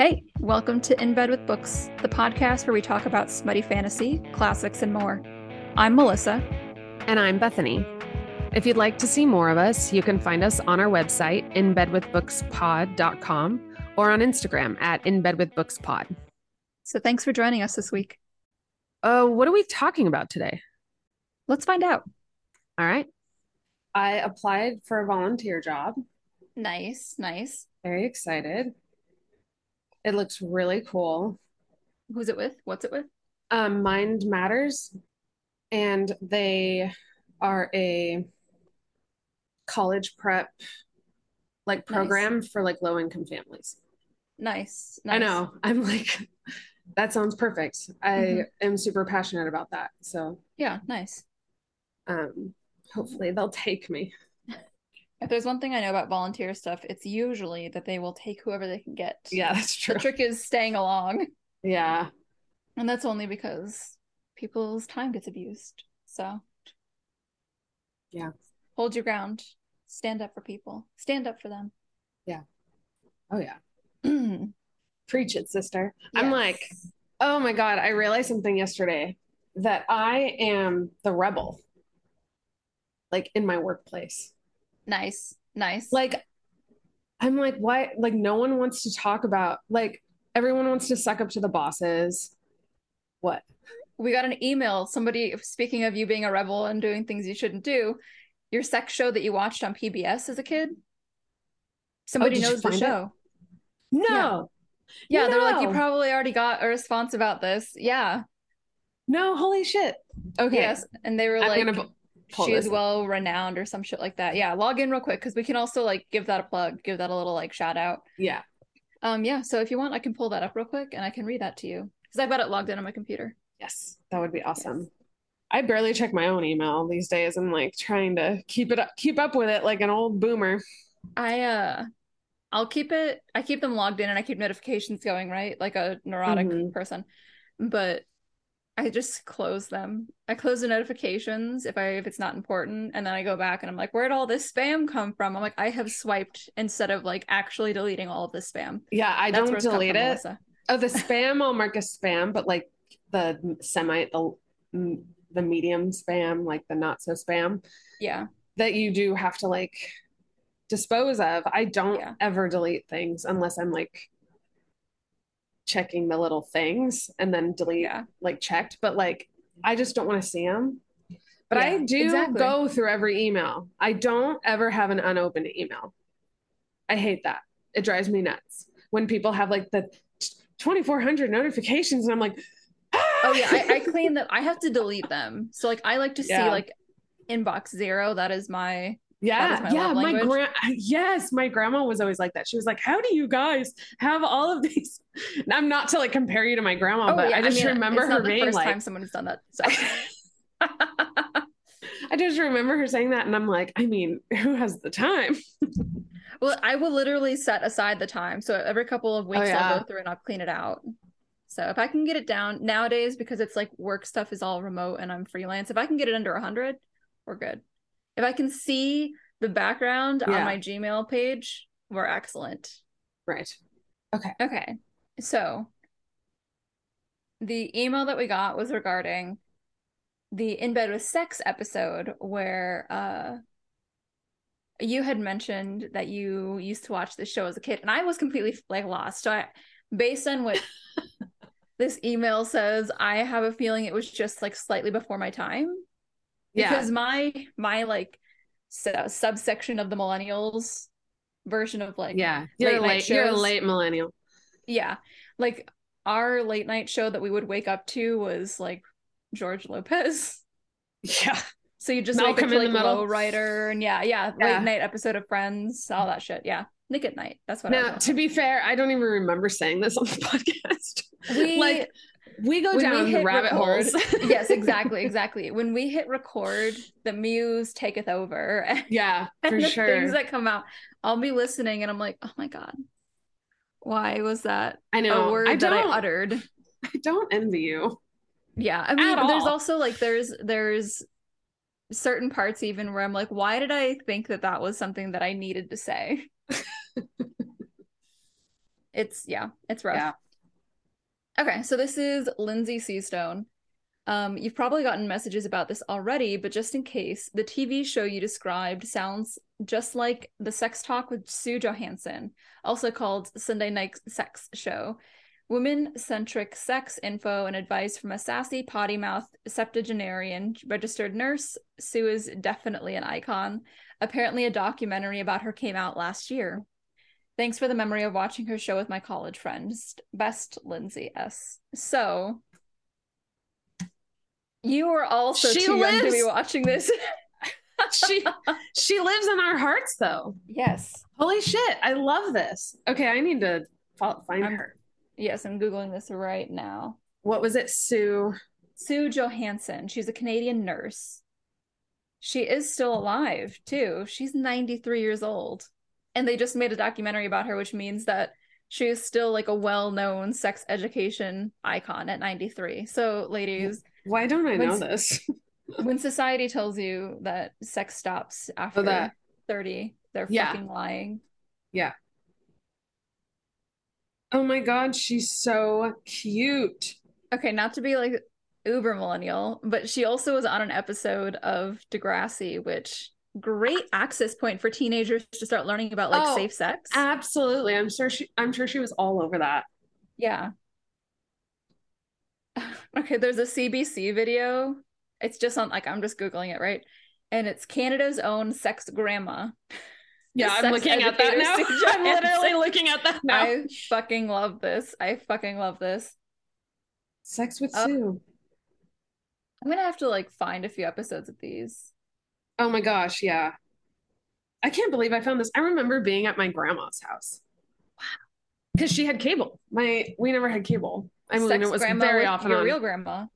Hey, welcome to In Bed with Books, the podcast where we talk about smutty fantasy, classics, and more. I'm Melissa. And I'm Bethany. If you'd like to see more of us, you can find us on our website, inbedwithbookspod.com, or on Instagram at inbedwithbookspod. So thanks for joining us this week. Uh, what are we talking about today? Let's find out. All right. I applied for a volunteer job. Nice, nice. Very excited. It looks really cool. Who's it with? What's it with? Um, Mind Matters, and they are a college prep like program Nice. for like low income families. Nice, I know. I'm like, that sounds perfect. I Mhm. am super passionate about that. So Yeah, nice. um, hopefully they'll take me. If there's one thing I know about volunteer stuff, it's usually that they will take whoever they can get. Yeah, that's true. The trick is staying along. Yeah. And that's only because people's time gets abused. So, Yeah. hold your ground. Stand up for people. Stand up for them. Yeah. Oh yeah. Preach it, sister. I'm like, oh my God, I realized something yesterday that I am the rebel, like in my workplace. Nice, nice. Like, I'm like, why? Like, no one wants to talk about, like, everyone wants to suck up to the bosses. What? we got an email. Somebody, speaking of you being a rebel and doing things you shouldn't do, your sex show that you watched on PBS as a kid. Somebody you knows the find it? show. No, Yeah, they're like, you probably already got a response about this. Yeah. no, holy shit. Okay. Yes. And they were I'm like, gonna she is well renowned or some shit like that. Yeah, log in real quick because we can also like give that a plug, give that a little like shout out. Yeah. Um, yeah. So if you want, I can pull that up real quick and I can read that to you because I've got it logged in on my computer. Yes, that would be awesome. I barely check my own email these days. I'm like trying to keep it up, keep up with it like an old boomer. I uh, I'll keep it. I keep them logged in and I keep notifications going, right? Like a neurotic Mhm. person, but. I just close them. I close the notifications if I if it's not important, and then I go back and I'm like, where'd all this spam come from? I'm like, I have swiped instead of like actually deleting all of this spam. Yeah, I That's don't where it's come delete it. Oh, the spam I'll mark as spam, but like the semi the mm, the medium spam, like the not so spam Yeah. that you do have to like dispose of. I don't Yeah. ever delete things unless I'm like checking the little things and then delete Yeah. like checked, but like I just don't want to see them. But I do exactly. go through every email. I don't ever have an unopened email. I hate that. It drives me nuts when people have like the 2400 notifications and I'm like, ah! Oh yeah, I, I clean them. I have to delete them. So like I like to see Yeah. like inbox zero. That is my Yeah, my yeah. My grand, yes, my grandma was always like that. She was like, "How do you guys have all of these?" And I'm not to like compare you to my grandma, oh but yeah. I just mean, remember her being first like, time someone has done that. So I just remember her saying that, and I'm like, I mean, who has the time? well, I will literally set aside the time. So every couple of weeks I'll go through and I'll clean it out. So if I can get it down nowadays, because it's like work stuff is all remote and I'm freelance, if I can get it under hundred, we're good. If I can see the background on my Gmail page, we're excellent. Right. Okay. Okay. So the email that we got was regarding the In Bed with Sex episode where uh you had mentioned that you used to watch this show as a kid and I was completely like lost. So I based on what this email says, I have a feeling it was just like slightly before my time Yeah. because my my like su- uh, subsection of the millennials version of like yeah. You're late late. You're a late millennial. yeah like our late night show that we would wake up to was like george lopez Yeah. so you just Malcolm wake up to the like Middle. lowrider and yeah yeah Yeah. late night episode of friends all that shit yeah nick at night that's what I Now, to be fair, I don't even remember saying this on the podcast. we like, we go when we down hit rabbit record- holes. yes exactly exactly when we hit record the muse taketh over and yeah, for and the sure. things that come out i'll be listening and i'm like oh my god why was that I know. a word I that don't. i uttered I don't envy you. Yeah, I mean, there's also like there's there's certain parts even where I'm like, why did I think that that was something that I needed to say? It's yeah, it's rough. Yeah. Okay, so this is Lindsay Seastone. Um, you've probably gotten messages about this already, but just in case, the TV show you described sounds just like the sex talk with Sue Johanson, also called Sunday Night Sex Show. Women centric sex info and advice from a sassy, potty mouth septuagenarian registered nurse. Sue is definitely an icon. Apparently, a documentary about her came out last year. Thanks for the memory of watching her show with my college friends. Best Lindsay S. So, you were also She too young to lives- be watching this. she she lives in our hearts though. yes. Holy shit, I love this. Okay, I need to find I'm- her. Yes, I'm Googling this right now. What was it, Sue? Sue Johanson. She's a Canadian nurse. She is still alive, too. She's 93 years old. And they just made a documentary about her, which means that she is still like a well known sex education icon at 93. So, ladies, Why don't I know this? when society tells you that sex stops after that- 30, they're Yeah. fucking lying. Yeah. Oh my god, she's so cute. Okay, not to be like uber millennial, but she also was on an episode of Degrassi, which great access point for teenagers to start learning about like Oh, safe sex. Absolutely. I'm sure she I'm sure she was all over that. yeah. Okay, there's a CBC video. It's just on like I'm just googling it, right? And it's Canada's own sex grandma. Yeah, I'm looking at that now. I'm literally looking at that now. I fucking love this. I fucking love this. Sex with Oh. Sue. I'm gonna have to like find a few episodes of these. Oh my gosh, yeah. I can't believe I found this. I remember being at my grandma's house. Wow. Because she had cable. My we never had cable. I mean, Sex it was very often your on. real grandma.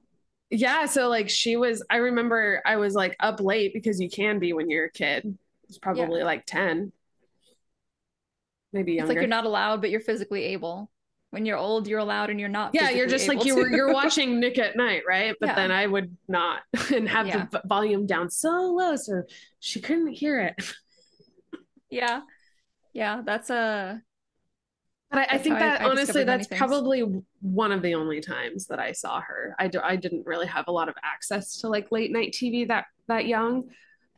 Yeah, so like she was I remember I was like up late because you can be when you're a kid. It's probably like 10. Maybe It's younger. like you're not allowed, but you're physically able. When you're old, you're allowed and you're not. yeah, you're just like you were. You're watching Nick at Nite, right? But Yeah. then I would not and have Yeah. the volume down so low so she couldn't hear it. yeah, yeah. That's a But I, I think how I- that I honestly, that's probably one of the only times that I saw her. I, do, I didn't really have a lot of access to like late night TV that that young.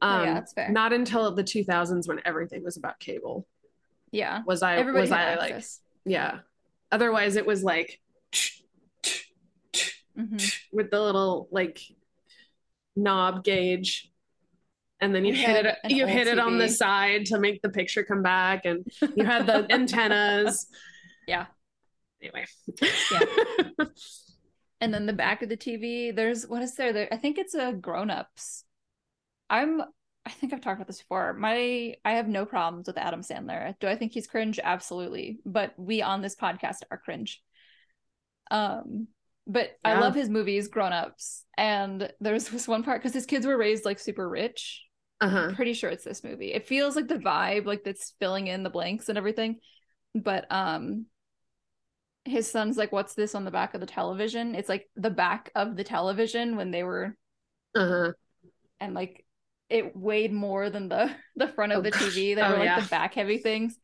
Oh, Um, yeah, that's fair. Not until the 2000s when everything was about cable yeah. was I Everybody was I had like access. yeah. Otherwise, it was like Mhm. with the little like knob gauge. And then you hit it you hit it on the side to make the picture come back and you had the antennas. Yeah. Anyway. And then the back of the TV, there's what is there? there I think it's a grown ups. I'm. I think I've talked about this before. My I have no problems with Adam Sandler. Do I think he's cringe? Absolutely. But we on this podcast are cringe. Um, but I love his movies, grown ups. And there's this one part because his kids were raised like super rich. uh-huh. I'm pretty sure it's this movie. It feels like the vibe, like that's filling in the blanks and everything. But um his son's like, what's this on the back of the television? It's like the back of the television when they were Uh-huh. and like it weighed more than the the front of Oh, the. TV. They Oh, were like yeah. the back heavy things.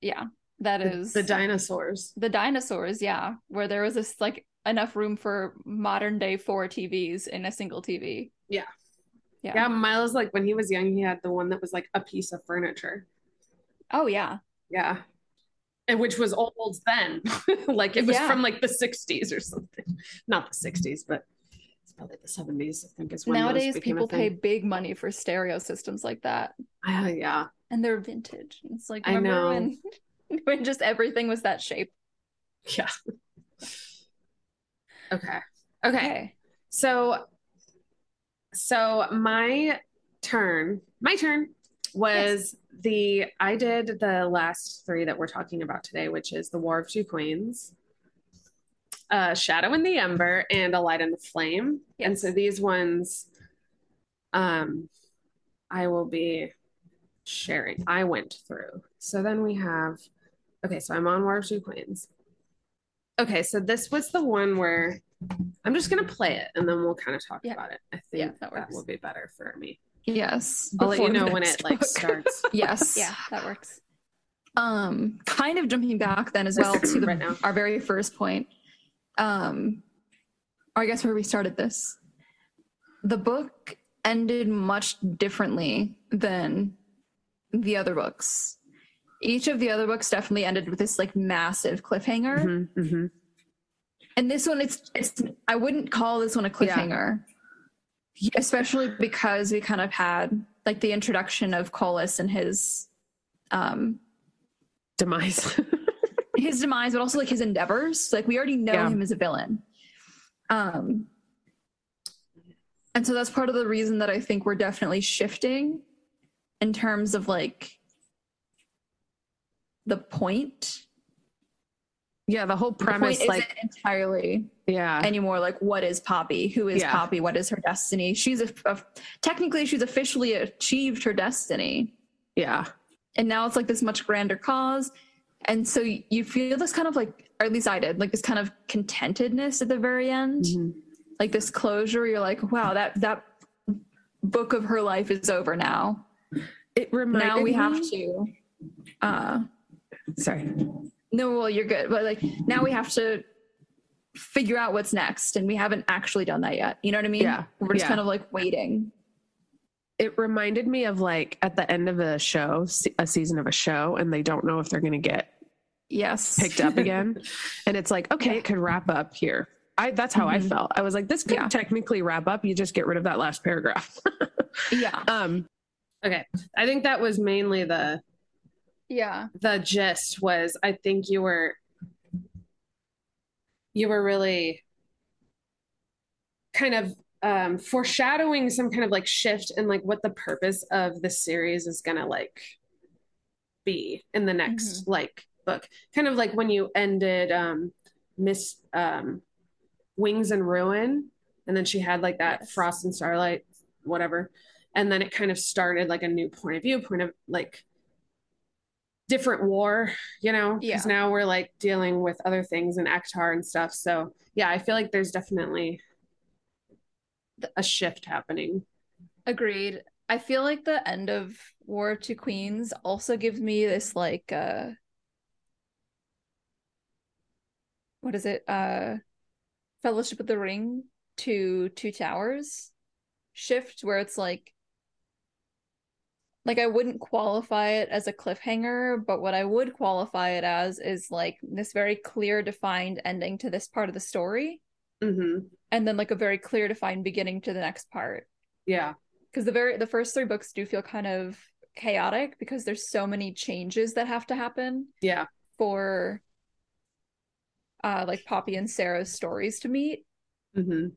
Yeah. That The, is the dinosaurs. the dinosaurs, yeah, where there was this like enough room for modern day four TVs in a single TV. Yeah. Yeah. Yeah, Miles, like when he was young, he had the one that was like a piece of furniture. Oh yeah. Yeah. And which was old then. like it was Yeah. from like the 60s or something. Not the 60s, but probably the 70s, I think is when Nowadays people pay big money for stereo systems like that. Ah, yeah. and they're vintage. It's like I remember know. when when just everything was that shape. Yeah. Okay. Okay. So so my turn, my turn was the I did the last three that we're talking about today, which is the War of Two Queens, uh, Shadow in the Ember, and A Light in the Flame. And so these ones, um, I will be sharing. I went through. So then we have, okay, so I'm on War of Two Queens. Okay, so this was the one where I'm just gonna play it and then we'll kind of talk Yeah. about it. I think Yeah, that that will be better for me. Yes. I'll let you know when next it like starts. Yes. Yeah, that works. Um, kind of jumping back then as well to the, Right now. our very first point. Um, or I guess where we started this. The book ended much differently than the other books. Each of the other books definitely ended with this like massive cliffhanger. Mhm, mhm. And this one, it's it's. I wouldn't call this one a cliffhanger, especially because we kind of had like the introduction of Kolis and his, um, Demise. his demise, but also like his endeavors. Like we already know Yeah. him as a villain. Um, and so that's part of the reason that I think we're definitely shifting in terms of like the point. yeah, the whole The premise, isn't like, entirely yeah, anymore like what is poppy who is Yeah. poppy what is her destiny she's a, a technically she's officially achieved her destiny yeah, and now it's like this much grander cause and so you feel this kind of like or at least i did like this kind of contentedness at the very end Mhm. like this closure you're like wow that that book of her life is over now It reminded now we have to uh Sorry. no well you're good but like now we have to figure out what's next and we haven't actually done that yet you know what i mean Yeah, we're just yeah. kind of like waiting It reminded me of like at the end of a show, a season of a show, and they don't know if they're going to get yes picked up again. and it's like, okay, Yeah. it could wrap up here. I that's how I Mhm. felt. I was like, this could Yeah. technically wrap up. You just get rid of that last paragraph. yeah um okay. I think that was mainly the yeah the gist was I think you were you were really kind of um foreshadowing some kind of like shift in like what the purpose of the series is gonna like be in the next like book kind of like when you ended um miss um wings and ruin and then she had like that Yes. frost and starlight whatever. And then it kind of started like a new point of view point of like different war you know? Because Yeah. now we're like dealing with other things and Akhtar and stuff. So yeah i feel like there's definitely a shift happening. Agreed. I feel like the end of war two queens also gives me this like uh what is it? Uh fellowship of the ring to two towers shift where it's like like I wouldn't qualify it as a cliffhanger, but what I would qualify it as is like this very clear defined ending to this part of the story hmm and then like a very clear defined beginning to the next part. yeah. Because the very the first three books do feel kind of chaotic because there's so many changes that have to happen yeah. for uh like Poppy and Sera's stories to meet. hmm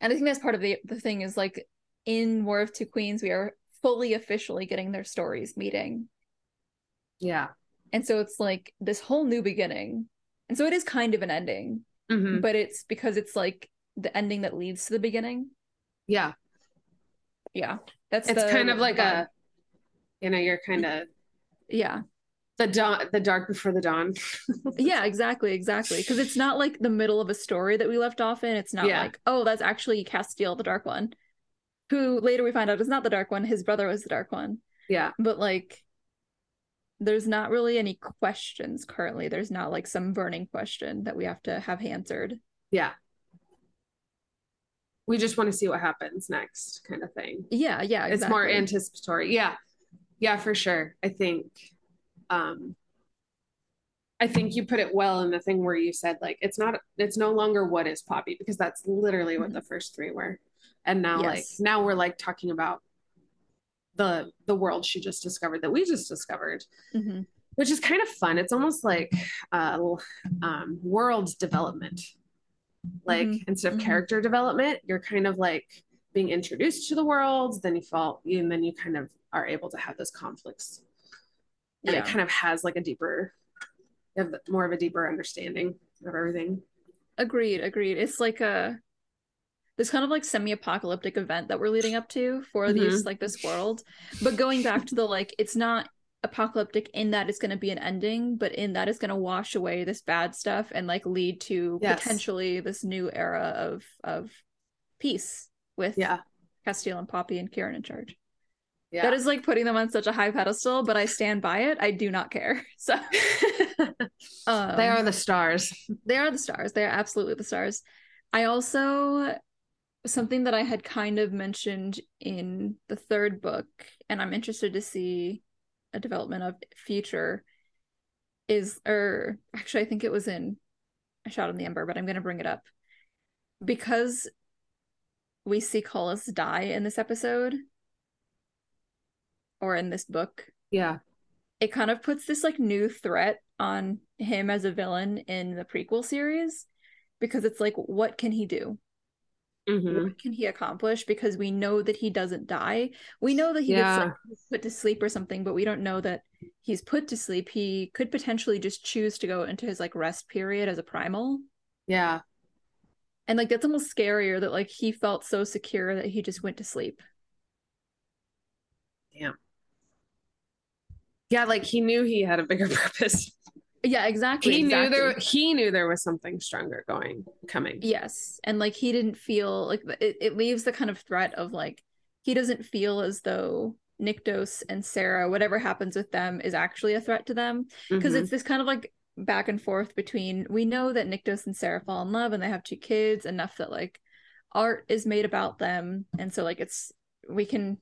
And I think that's part of the the thing is like in War of Two Queens, we are fully officially getting their stories meeting. yeah And so it's like this whole new beginning. And so it is kind of an ending, hmm but it's because it's like the ending that leads to the beginning. yeah Yeah. That's it's kind of like vibe. a you know you're kind of yeah. The dawn the dark before the dawn Yeah, exactly, exactly. Because it's not like the middle of a story that we left off in. It's not Yeah. like, oh, that's actually Casteel, the dark one. Who later we find out is not the dark one. His brother was the dark one. yeah But like there's not really any questions currently. There's not like some burning question that we have to have answered. yeah we just want to see what happens next kind of thing Yeah, yeah, exactly. it's more anticipatory yeah yeah for sure i think um i think you put it well in the thing where you said like it's not it's no longer what is poppy because that's literally what the first three were. And now like now we're like talking about the the world she just discovered that we just discovered Mhm. which is kind of fun. It's almost like uh um world development. Like Mhm, instead of mhm. character development you're kind of like being introduced to the world then you fall and then you kind of are able to have those conflicts and Yeah. it kind of has like a deeper more of a deeper understanding of everything Agreed, agreed. It's like a this kind of like semi-apocalyptic event that we're leading up to for mm-hmm. these like this world. But going back to the like it's not apocalyptic in that it's going to be an ending, but in that it's going to wash away this bad stuff and like lead to Yes. potentially this new era of of peace with yeah Casteel and Poppy and Kieran in charge. Yeah. That is like putting them on such a high pedestal, but I stand by it. I do not care. So um, they are the stars. They are the stars. They are absolutely the stars. I also something that I had kind of mentioned in the third book, and I'm interested to see a development of future is or actually I think it was in a Shadow in the Ember, but I'm gonna bring it up. Because we see Kolis die in this episode or in this book. Yeah. It kind of puts this like new threat on him as a villain in the prequel series because it's like what can he do? Mm-hmm. What can he accomplish? Because we know that he doesn't die. We know that he yeah. gets like, put to sleep or something, but we don't know that he's put to sleep. He could potentially just choose to go into his like rest period as a primal. Yeah. And like that's almost scarier that like he felt so secure that he just went to sleep. Damn. Yeah, like he knew he had a bigger purpose. Yeah, exactly. He exactly. knew there he knew there was something stronger going coming. Yes. And like he didn't feel like it, it leaves the kind of threat of like he doesn't feel as though Nyktos and Sera, whatever happens with them, is actually a threat to them. Because mm-hmm. it's this kind of like back and forth between we know that Nyktos and Sera fall in love and they have two kids, enough that like art is made about them. And so like it's we can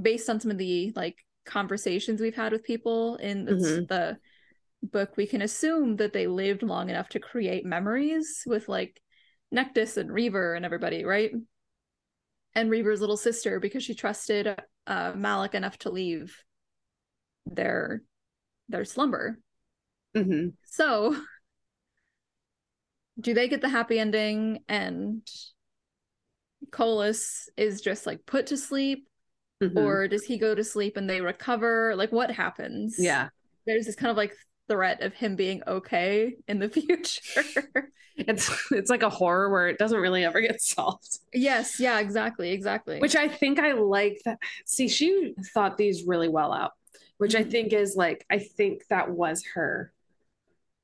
based on some of the like conversations we've had with people in mm-hmm. the book, we can assume that they lived long enough to create memories with like Nektas and Reaver and everybody, right? And Reaver's little sister because she trusted uh, Malec enough to leave their their slumber. Mm-hmm. So, do they get the happy ending and Kolis is just like put to sleep? Mm-hmm. Or does he go to sleep and they recover? Like, what happens? Yeah. There's this kind of like threat of him being okay in the future. it's it's like a horror where it doesn't really ever get solved. Yes, yeah, exactly, exactly. Which I think I like that see she thought these really well out, which mm-hmm. I think is like I think that was her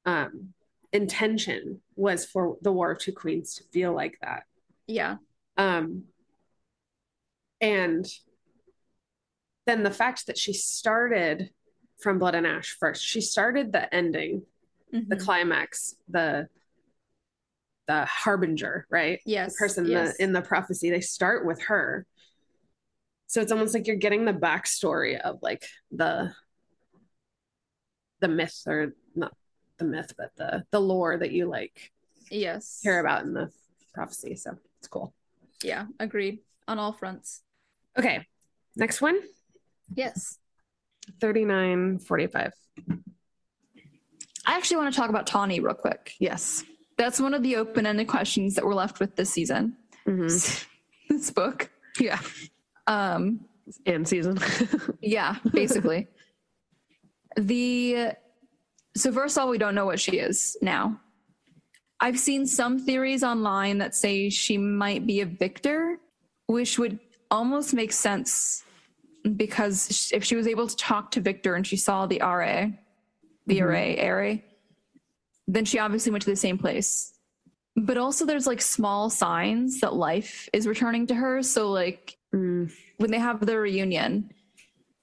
um intention was for the War of Two Queens to feel like that. Yeah. Um and then the fact that she started from Blood and Ash first. She started the ending, mm-hmm. the climax, the the harbinger, right? Yes. The person yes. The, in the prophecy. They start with her. So it's almost like you're getting the backstory of like the the myth or not the myth, but the the lore that you like yes care about in the prophecy. So it's cool. Yeah, agreed on all fronts. Okay. Next one. Yes. 3945. I actually want to talk about Tawny real quick. Yes. That's one of the open ended questions that we're left with this season. Mm-hmm. this book. Yeah. Um, and season. yeah, basically. the so first of all, we don't know what she is now. I've seen some theories online that say she might be a viktor, which would almost make sense because if she was able to talk to Vikter and she saw the RA, the mm-hmm. array, array, then she obviously went to the same place. But also, there's like small signs that life is returning to her. So, like mm. when they have their reunion,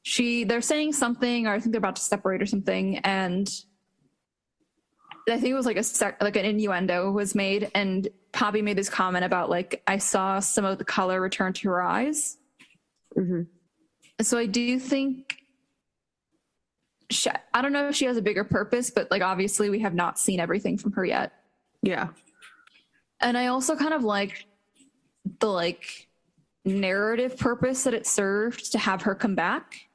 she they're saying something, or I think they're about to separate or something, and I think it was like a sec, like an innuendo was made, and Poppy made this comment about like I saw some of the color return to her eyes. Mm-hmm so I do think she, I don't know if she has a bigger purpose, but like obviously we have not seen everything from her yet. Yeah. And I also kind of like the like narrative purpose that it served to have her come back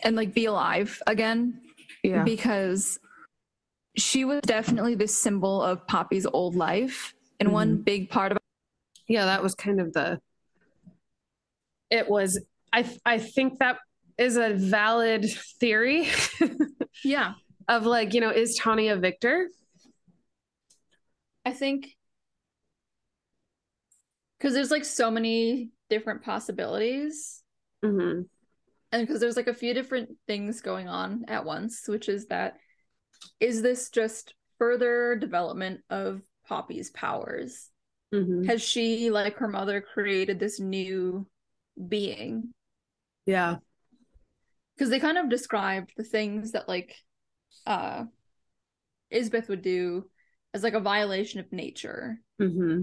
and like be alive again. Yeah. Because she was definitely the symbol of Poppy's old life. And mm-hmm. one big part of Yeah, that was kind of the it was I I think that is a valid theory. yeah. Of like, you know, is Tawny a viktor? I think because there's like so many different possibilities. Mm-hmm. And because there's like a few different things going on at once, which is that is this just further development of Poppy's powers? Mm-hmm. Has she, like her mother, created this new being Yeah. Because they kind of described the things that like uh Isbeth would do as like a violation of nature. Mm-hmm.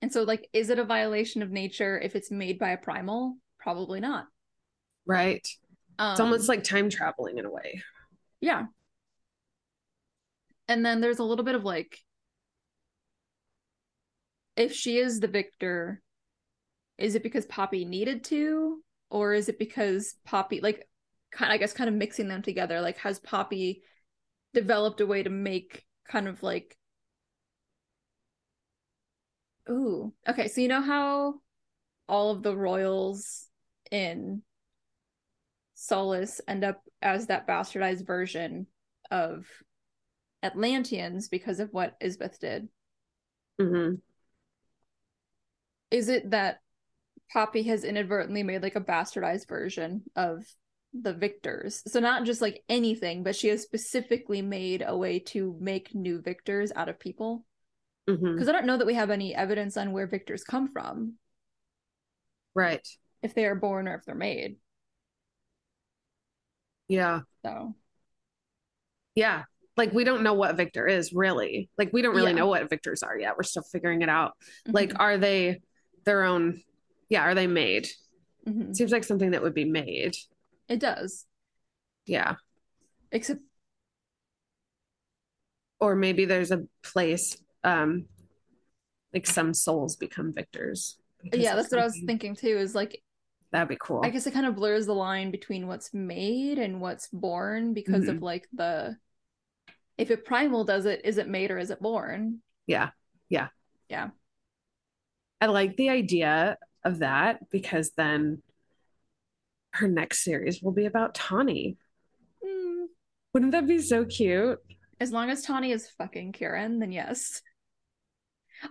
And so like is it a violation of nature if it's made by a primal? Probably not. Right. Um, It's almost like time traveling in a way. Yeah. And then there's a little bit of like if she is the viktor, is it because Poppy needed to? Or is it because Poppy like kind I guess kind of mixing them together? Like has Poppy developed a way to make kind of like Ooh. Okay, so you know how all of the royals in Solis end up as that bastardized version of Atlantians because of what Isbeth did. Mm-hmm. Is it that Poppy has inadvertently made like a bastardized version of the viktors? So not just like anything, but she has specifically made a way to make new viktors out of people. Mm-hmm. Because I don't know that we have any evidence on where viktors come from, Right. if they are born or if they're made. Yeah. So Yeah. Like we don't know what Viktor is really. Like we don't really Yeah. know what Viktors are yet. We're still figuring it out. Like, mhm, are they their own? Yeah. Are they made? mhm. Seems like something that would be made. it does. Yeah. Except Or maybe there's a place, um, like some souls become viktors. yeah, that's what I was thinking too. Is like That'd be cool. I guess it kind of blurs the line between what's made and what's born because Mm-hmm. of like the if it primal does it, is it made or is it born? Yeah. Yeah. Yeah. I like the idea of that because then her next series will be about Tawny. Hmm. Wouldn't that be so cute? As long as Tawny is fucking Kieran, then yes.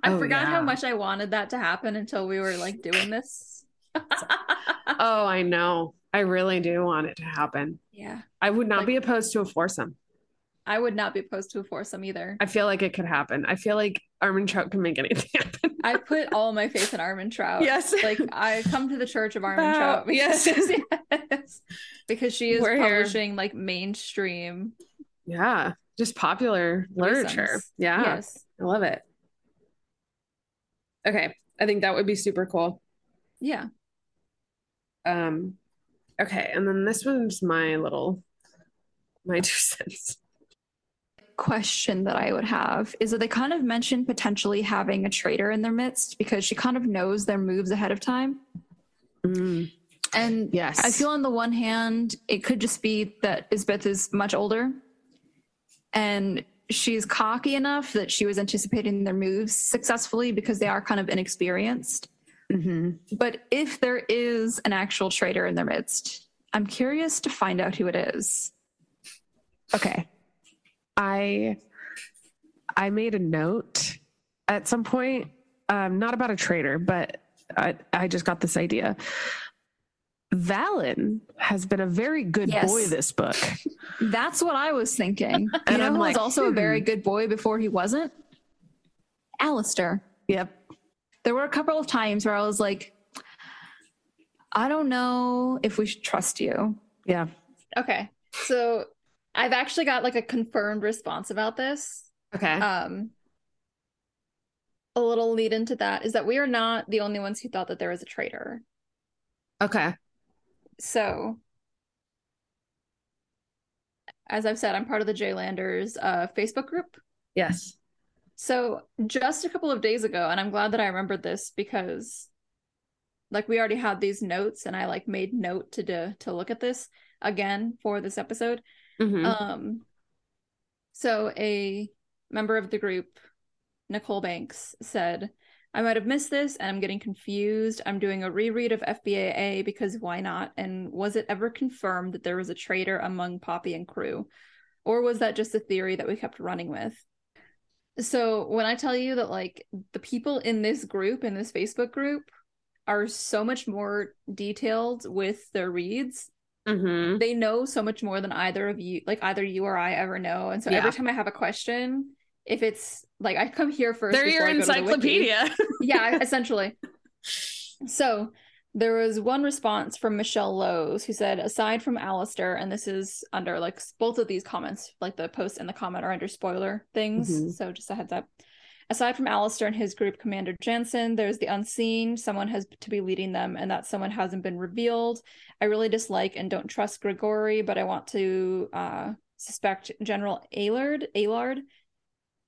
I Oh, forgot yeah. how much I wanted that to happen until we were like doing this. Oh, I know. I really do want it to happen. yeah. I would not Like- be opposed to a foursome. I would not be opposed to a foursome either. I feel like it could happen. I feel like Armentrout can make anything happen. I put all my faith in Armentrout. yes. Like I come to the Church of Armin Wow. Trout because, Yes. yes, because she is We're here. publishing like mainstream. yeah. Just popular literature. Yeah. Yes. I love it. Okay. I think that would be super cool. Yeah. Um okay, and then this one's my little my two cents. Question that I would have is that they kind of mentioned potentially having a traitor in their midst because she kind of knows their moves ahead of time. And Yes. I feel on the one hand, it could just be that Isbeth is much older and she's cocky enough that she was anticipating their moves successfully because they are kind of inexperienced. Mhm. But if there is an actual traitor in their midst, I'm curious to find out who it is. Okay. I I made a note at some point, um, not about a trader, but I, I just got this idea. Valyn has been a very good Yes. boy this book. That's what I was thinking. you And know I'm who like, was also a very hmm. good boy before he wasn't? Alastir. Yep. There were a couple of times where I was like, I don't know if we should trust you. Yeah. Okay. So I've actually got like a confirmed response about this. Okay. Um a little lead into that is that we are not the only ones who thought that there was a traitor. okay. So as I've said, I'm part of the JLAnders uh Facebook group. Yes. So just a couple of days ago, and I'm glad that I remembered this because like we already had these notes and I like made note to do, to look at this again for this episode. Mhm. Um so a member of the group, Nicole Banks, said, I might have missed this and I'm getting confused. I'm doing a reread of FBAA because why not? And was it ever confirmed that there was a traitor among Poppy and crew? Or was that just a theory that we kept running with? So when I tell you that like the people in this group, in this Facebook group, are so much more detailed with their reads Mhm. they know so much more than either of you like either you or i ever know and so Yeah. every time i have a question if it's like i come here 1st They're your before I go to the encyclopedia. yeah essentially so there was one response from Michelle Lowe's who said, aside from Alastir, and this is under like both of these comments, like the post and the comment are under spoiler things. Mhm. So just a heads up. Aside from Alastir and his group commander Jansen, there's the unseen. Someone has to be leading them, and that someone hasn't been revealed. I really dislike and don't trust Grigori, but I want to uh, suspect General Aylard. Aylard.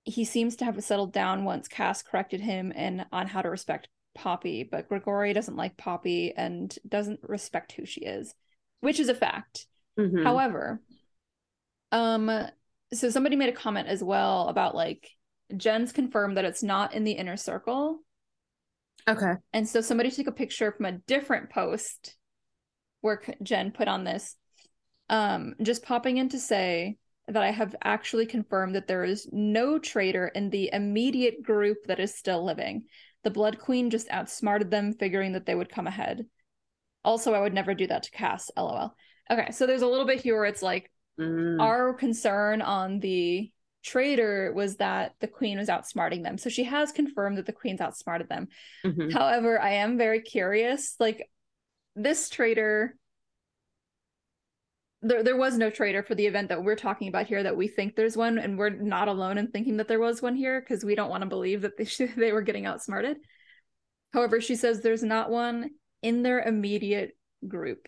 He seems to have settled down once Cass corrected him and on how to respect Poppy, but Grigori doesn't like Poppy and doesn't respect who she is, which is a fact. Mhm. However, um, so somebody made a comment as well about like Jen's confirmed that it's not in the inner circle. Okay. And so somebody took a picture from a different post where Jen put on this, um, just popping in to say that I have actually confirmed that there is no traitor in the immediate group that is still living. The Blood Queen just outsmarted them, figuring that they would come ahead. Also, I would never do that to Cass, lol. Okay, so there's a little bit here where it's like, Mm. our concern on the traitor was that the queen was outsmarting them. So she has confirmed that the queen's outsmarted them. Mhm. However, I am very curious. Like this traitor, there there was no traitor for the event that we're talking about here. That we think there's one, and we're not alone in thinking that there was one here because we don't want to believe that they should, they were getting outsmarted. However, she says there's not one in their immediate group.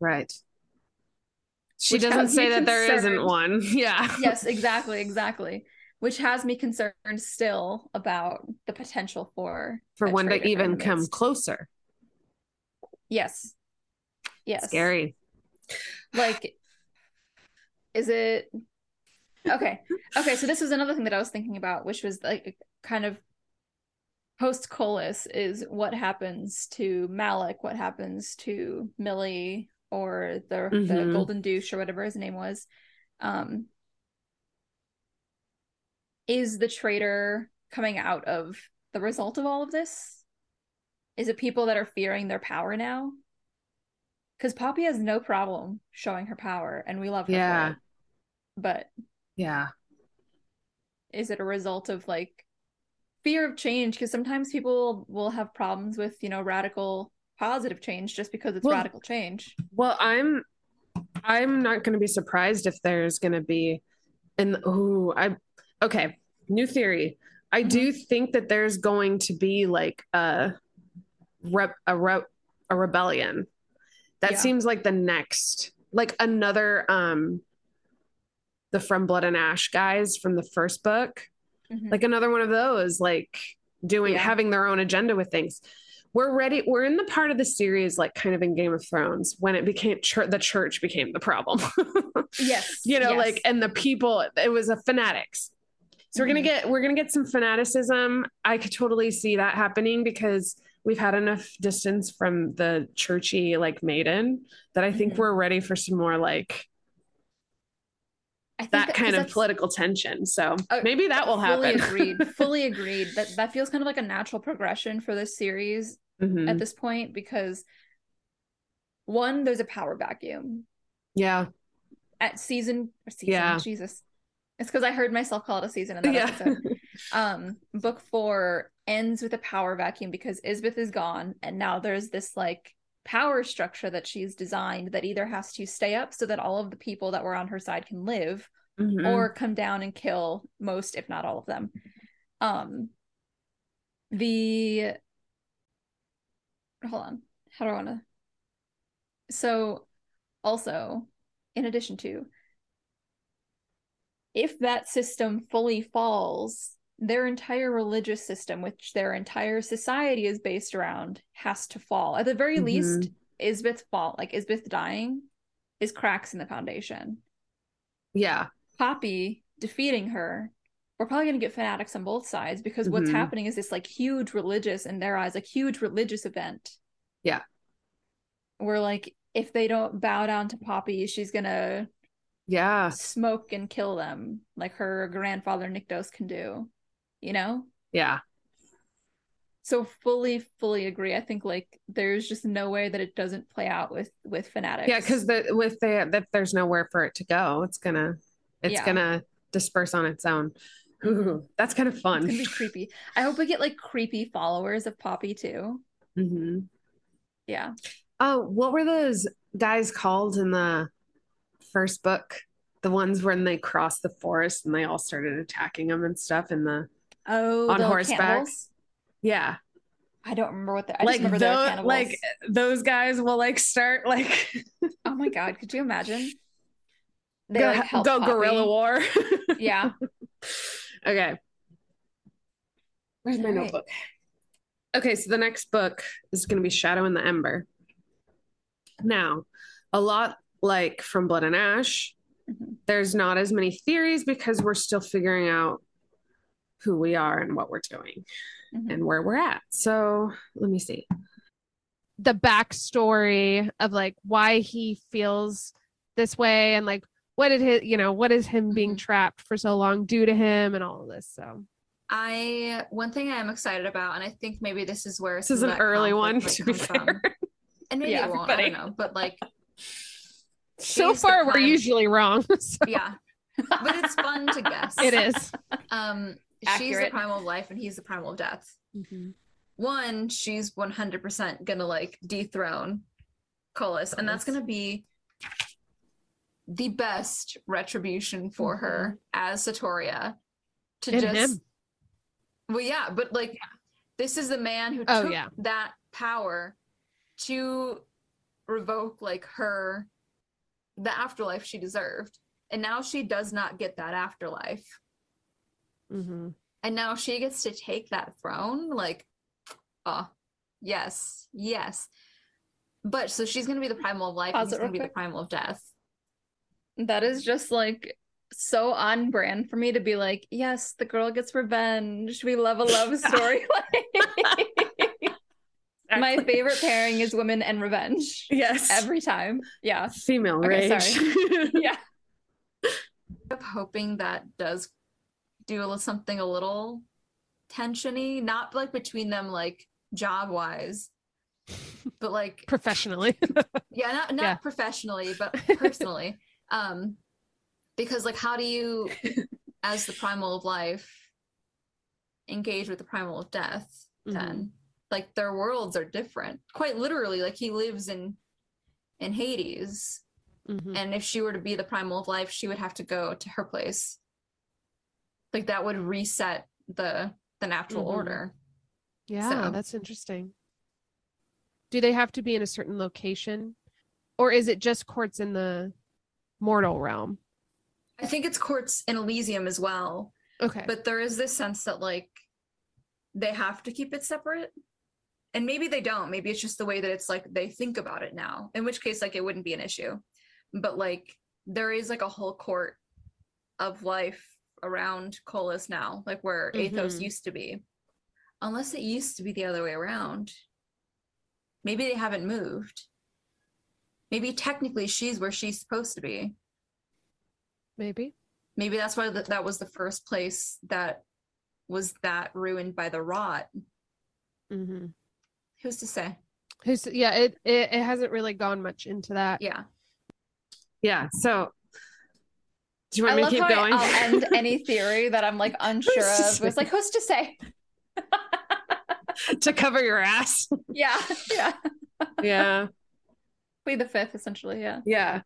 Right. She doesn't say that there isn't one. Yeah. yes, exactly, exactly. Which has me concerned still about the potential for For one to even come midst. closer. Yes. Yes. Scary. Like, is it okay? Okay, so this was another thing that I was thinking about, which was like kind of post Kolis is what happens to Malik, what happens to Millie or the the Mhm. Golden Douche or whatever his name was. Um is the traitor coming out of the result of all of this? Is it people that are fearing their power now? Because Poppy has no problem showing her power, and we love her. Yeah. For. But Yeah. is it a result of like fear of change? Because sometimes people will have problems with, you know, radical positive change just because it's Well- radical change. Well, I'm I'm not going to be surprised if there's going to be an ooh, I okay, new theory. I do think that there's going to be like a rep a rep a rebellion. That Yeah. seems like the next like another um the From Blood and Ash guys from the first book. Mhm. like another one of those like doing Yeah. having their own agenda with things we're ready we're in the part of the series like kind of in game of thrones when it became chur- the church became the problem yes. you know yes. like and the people it was a fanatics so we're gonna Mhm. get we're gonna get some fanaticism i could totally see that happening because we've had enough distance from the churchy like maiden that i think Mhm. we're ready for some more like I think that 'cause kind of political tension so Uh, maybe that will happen. fully agreed. Fully agreed. That that feels kind of like a natural progression for this series Mhm. at this point because one, there's a power vacuum yeah at season season. Yeah. Jesus, it's because I heard myself call it a season in that yeah episode. Um, book four ends with a power vacuum because Isbeth is gone, and now there's this like power structure that she's designed that either has to stay up so that all of the people that were on her side can live, Mhm. or come down and kill most, if not all of them. Um, the hold on, how do I want to? So, also, in addition to, if that system fully falls, their entire religious system, which their entire society is based around, has to fall. At the very Mhm. least, Isbeth's fault, like Isbeth dying, is cracks in the foundation. yeah Poppy defeating her, we're probably going to get fanatics on both sides because what's Mhm. happening is this like huge religious, in their eyes, like huge religious event. Yeah. Where like if they don't bow down to Poppy, she's gonna yeah smoke and kill them, like her grandfather Nyktos can do. You know? yeah So fully, fully agree. I think like there's just no way that it doesn't play out with with fanatics. yeah because the with the that there's nowhere for it to go it's gonna it's Yeah. gonna disperse on its own Ooh, that's kind of fun it's gonna be creepy. I hope we get like creepy followers of Poppy too. hmm Yeah. Oh, what were those guys called in the first book? The ones when they crossed the forest and they all started attacking them and stuff in the Oh, on horseback. cannibals? Yeah. I don't remember what the I like just remember they were those cannibals. like those guys will like start like oh my god, could you imagine? They go, like go guerrilla war. Yeah. okay. Where's my All right. notebook? Okay, so the next book is going to be Shadow in the Ember. Now, a lot like from Blood and Ash, Mhm. there's not as many theories because we're still figuring out who we are and what we're doing Mhm. and where we're at. So let me see. the backstory of like why he feels this way and like what did his you know what is him being Mhm. trapped for so long due to him and all of this so I one thing I'm excited about, and I think maybe this is where This is an early one, to be fair. from. And maybe Yeah, it won't. I don't know. But like, so far we're usually wrong so yeah. But it's fun to guess. it is Um, she's the primal of life, and he's the primal of death. Mm-hmm. One, she's 100% gonna like dethrone Kolis, and that's gonna be the best retribution for her as Sotoria to And just him. well yeah but like this is the man who Oh, took yeah. that power to revoke like her the afterlife she deserved and now she does not get that afterlife Mm-hmm. and now she gets to take that throne like oh yes yes but so she's gonna be the primal of life and Pause he's gonna be the primal of death That is just like so on brand for me to be like, yes, the girl gets revenge. We love a love story. My favorite pairing is women and revenge yes every time. Yeah. female Okay, rage sorry. Yeah. I'm hoping that does do a little, something a little tensiony, not like between them like job wise, but like professionally yeah, not not Yeah. professionally, but personally. um, because like, how do you, as the primal of life, engage with the primal of death? Then, like, their worlds are different. Quite literally, like he lives in in Hades, Mhm. and if she were to be the primal of life she would have to go to her place like that would reset the the natural Mhm. order. Yeah So- that's interesting. Do they have to be in a certain location? Or is it just courts in the mortal realm? I think it's courts in Iliseeum as well. Okay. But there is this sense that like they have to keep it separate. And maybe they don't. Maybe it's just the way that it's like they think about it now. In which case like it wouldn't be an issue. But like there is like a whole court of life around Kolis now like where Eythos Mhm. used to be. Unless it used to be the other way around. Maybe they haven't moved. Maybe technically she's where she's supposed to be. Maybe. Maybe that's why th- that was the first place that was that ruined by the rot. Mm-hmm. who's to say? Who's, yeah it, it it hasn't really gone much into that. Yeah. Yeah. So do you want I me to keep going? I, will end any theory that I'm like unsure of. It's like who's to say? to cover your ass. Yeah, yeah. yeah. Plead the fifth, essentially. Yeah. Yeah.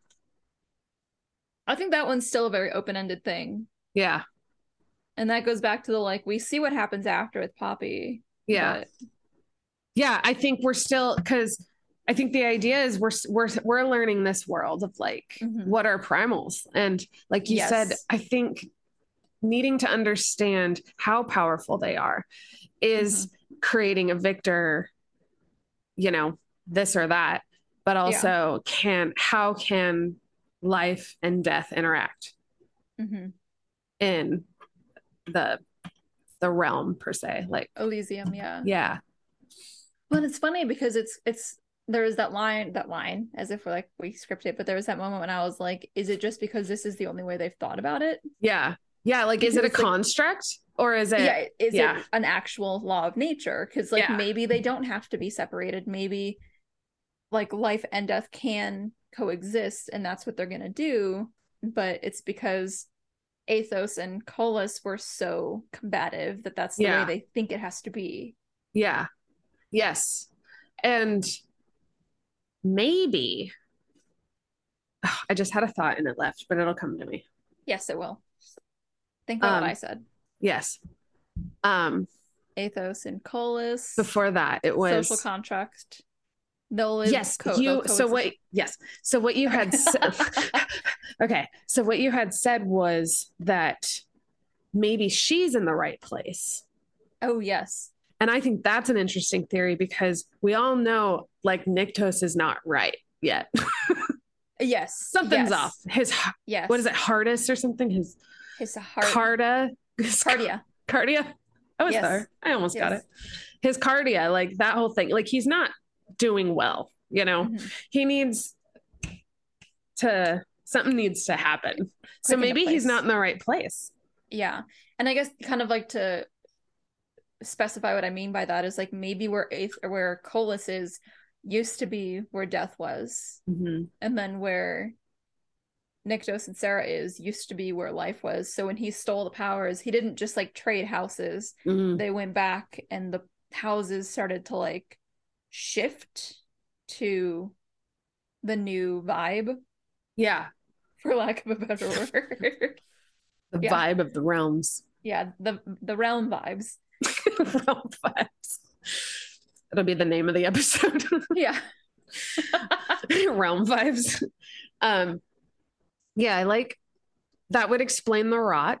I think that one's still a very open-ended thing, Yeah. and that goes back to the like we see what happens after with Poppy. Yeah. but- yeah i think we're still because i think the idea is we're we're we're learning this world of like Mhm. what are primals and like you said i think needing to understand how powerful they are is Mm-hmm. creating a victor you know this or that but also can how can life and death interact Mhm. in the the realm per se like Iliseeum. Yeah. yeah Well, it's funny because it's it's there is that line that line as if we're like we scripted, but there was that moment when I was like, is it just because this is the only way they've thought about it? yeah yeah like is it a Because, like- construct or is it yeah is yeah. it an actual law of nature because like Yeah. maybe they don't have to be separated maybe like life and death can coexist and that's what they're gonna do but it's because Eythos and Kolis were so combative that that's the Yeah. way they think it has to be Yeah. Yes. And maybe I just had a thought and it left, but it'll come to me. Yes, it will. Think about Um, what I said. Yes. Um Eythos and Kolis. before that it was social contract. They'll yes co- you they'll so what yes so what you had said okay so what you had said was that maybe she's in the right place Oh yes. And i think that's an interesting theory because we all know like Nyktos is not right yet Yes. something's yes, off his Yes. what is it hardest or something his His heart. kardia his Kardia. kardia i was Yes. there i almost got it his kardia like that whole thing like he's not doing well you know Mhm. he needs to something needs to happen so maybe he's not in the right place Yeah. And I guess kind of like to specify what I mean by that is like maybe where Ath- or where Kolis is used to be where death was, and then where Nyktos and Sera is used to be where life was. So when he stole the powers, he didn't just like trade houses. Mhm. They went back and the houses started to like shift to the new vibe, yeah for lack of a better word. the Yeah. vibe of the realms yeah, the the realm vibes. Realm vibes it'll be the name of the episode Yeah. realm vibes um yeah i like that would explain the rot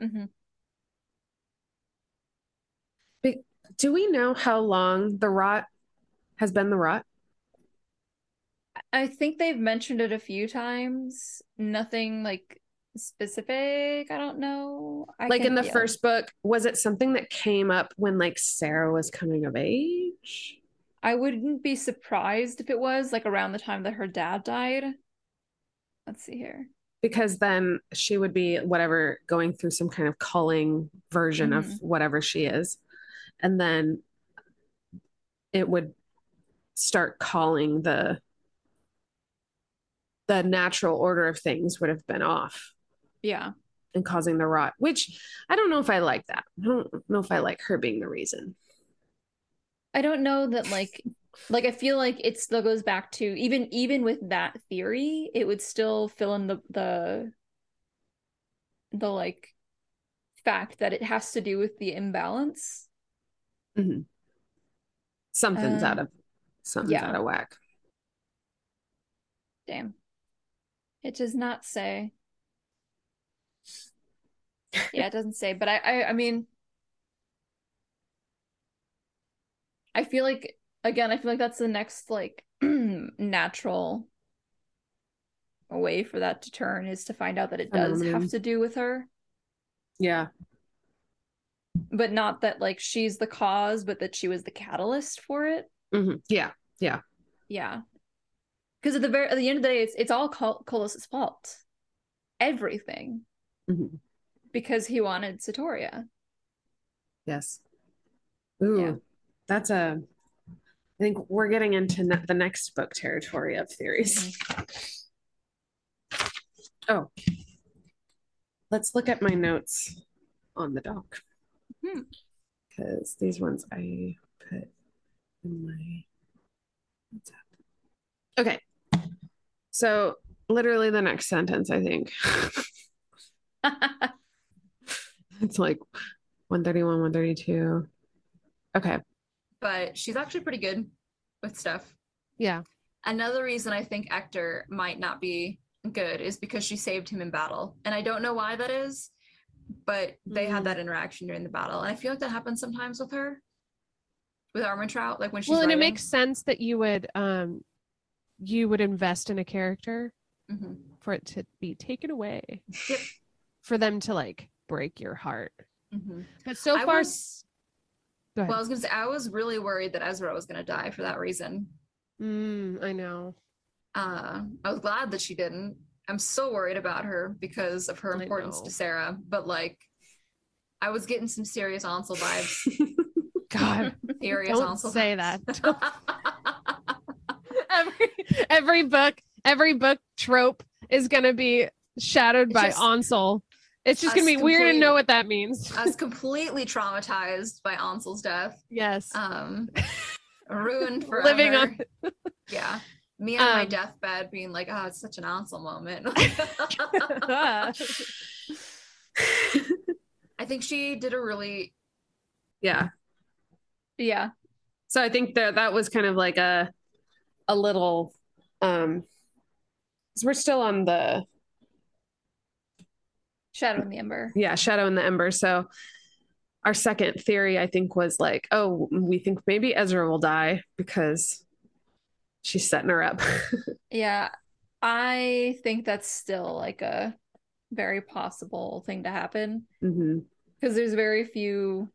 Mm-hmm. do we know how long the rot has been the rot I think they've mentioned it a few times. Nothing like specific. I don't know. I like in the first book was it something that came up when like Sera was coming of age I wouldn't be surprised if it was like around the time that her dad died. Let's see here. because then she would be whatever going through some kind of culling version of Mhm. whatever she is and then it would start calling the the natural order of things would have been off Yeah. and causing the rot which i don't know if i like that i don't know if i like her being the reason I don't know that like like I feel like it still goes back to even even with that theory, it would still fill in the the the like fact that it has to do with the imbalance. something's Uh, out of something's yeah. out of whack Damn. It does not say. Yeah, it doesn't say, but I, I I mean I feel like again, I feel like that's the next like natural way for that to turn is to find out that it does have to do with her, yeah but not that like she's the cause, but that she was the catalyst for it. Mhm. yeah Yeah. Yeah. Because at the very at the end of the day, it's it's all Col- Kolis's fault. Everything. Mhm. Because he wanted Sotoria. Yes. Ooh, Yeah. that's a. I think we're getting into ne- the next book territory of theories. Mm-hmm. Oh, let's look at my notes on the doc mm-hmm. because these ones I put in my. WhatsApp. Okay, so literally the next sentence, I think it's like one thirty one, one thirty two. Okay. but she's actually pretty good with stuff. Yeah. Another reason I think Ector might not be good is because she saved him in battle. And I don't know why that is, but they had Mm. that interaction during the battle. And I feel like that happens sometimes with her. With Armentrout, like when she's well, and it makes sense that you would um you would invest in a character Mhm. for it to be taken away. Yep. For them to like break your heart. Mhm. But so I far was- Go ahead. Well, I was gonna say I was really worried that Ezra was gonna die for that reason. Mm, I know. Uh, I was glad that she didn't. I'm so worried about her because of her importance to Sera. But like, I was getting some serious Ansel vibes. God, Serious don't Ansel say vibes. that. every every book, every book trope is gonna be shadowed It's by just- Ansel. It's just gonna be weird to know what that means. I was completely traumatized by Ansel's death. yes. Um, ruined for living on. yeah. Me on my Um, deathbed being like, oh, it's such an awesome moment. I think she did a really yeah. yeah. So I think that that was kind of like a a little um 'cause we're still on the Shadow in the Ember. yeah, shadow in the ember. So our second theory I think was like, oh, we think maybe Ezra will die because she's setting her up. Yeah. I think that's still like a very possible thing to happen because there's very few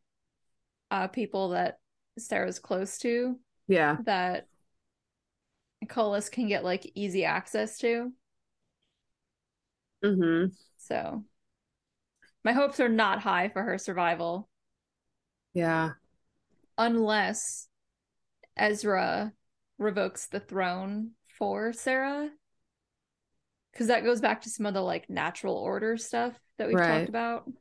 uh people that Sera's close to Yeah. that Kolis can get like easy access to. hmm So my hopes are not high for her survival Yeah. unless Ezra revokes the throne for Sera. Because that goes back to some of the like natural order stuff that we've Right. talked about.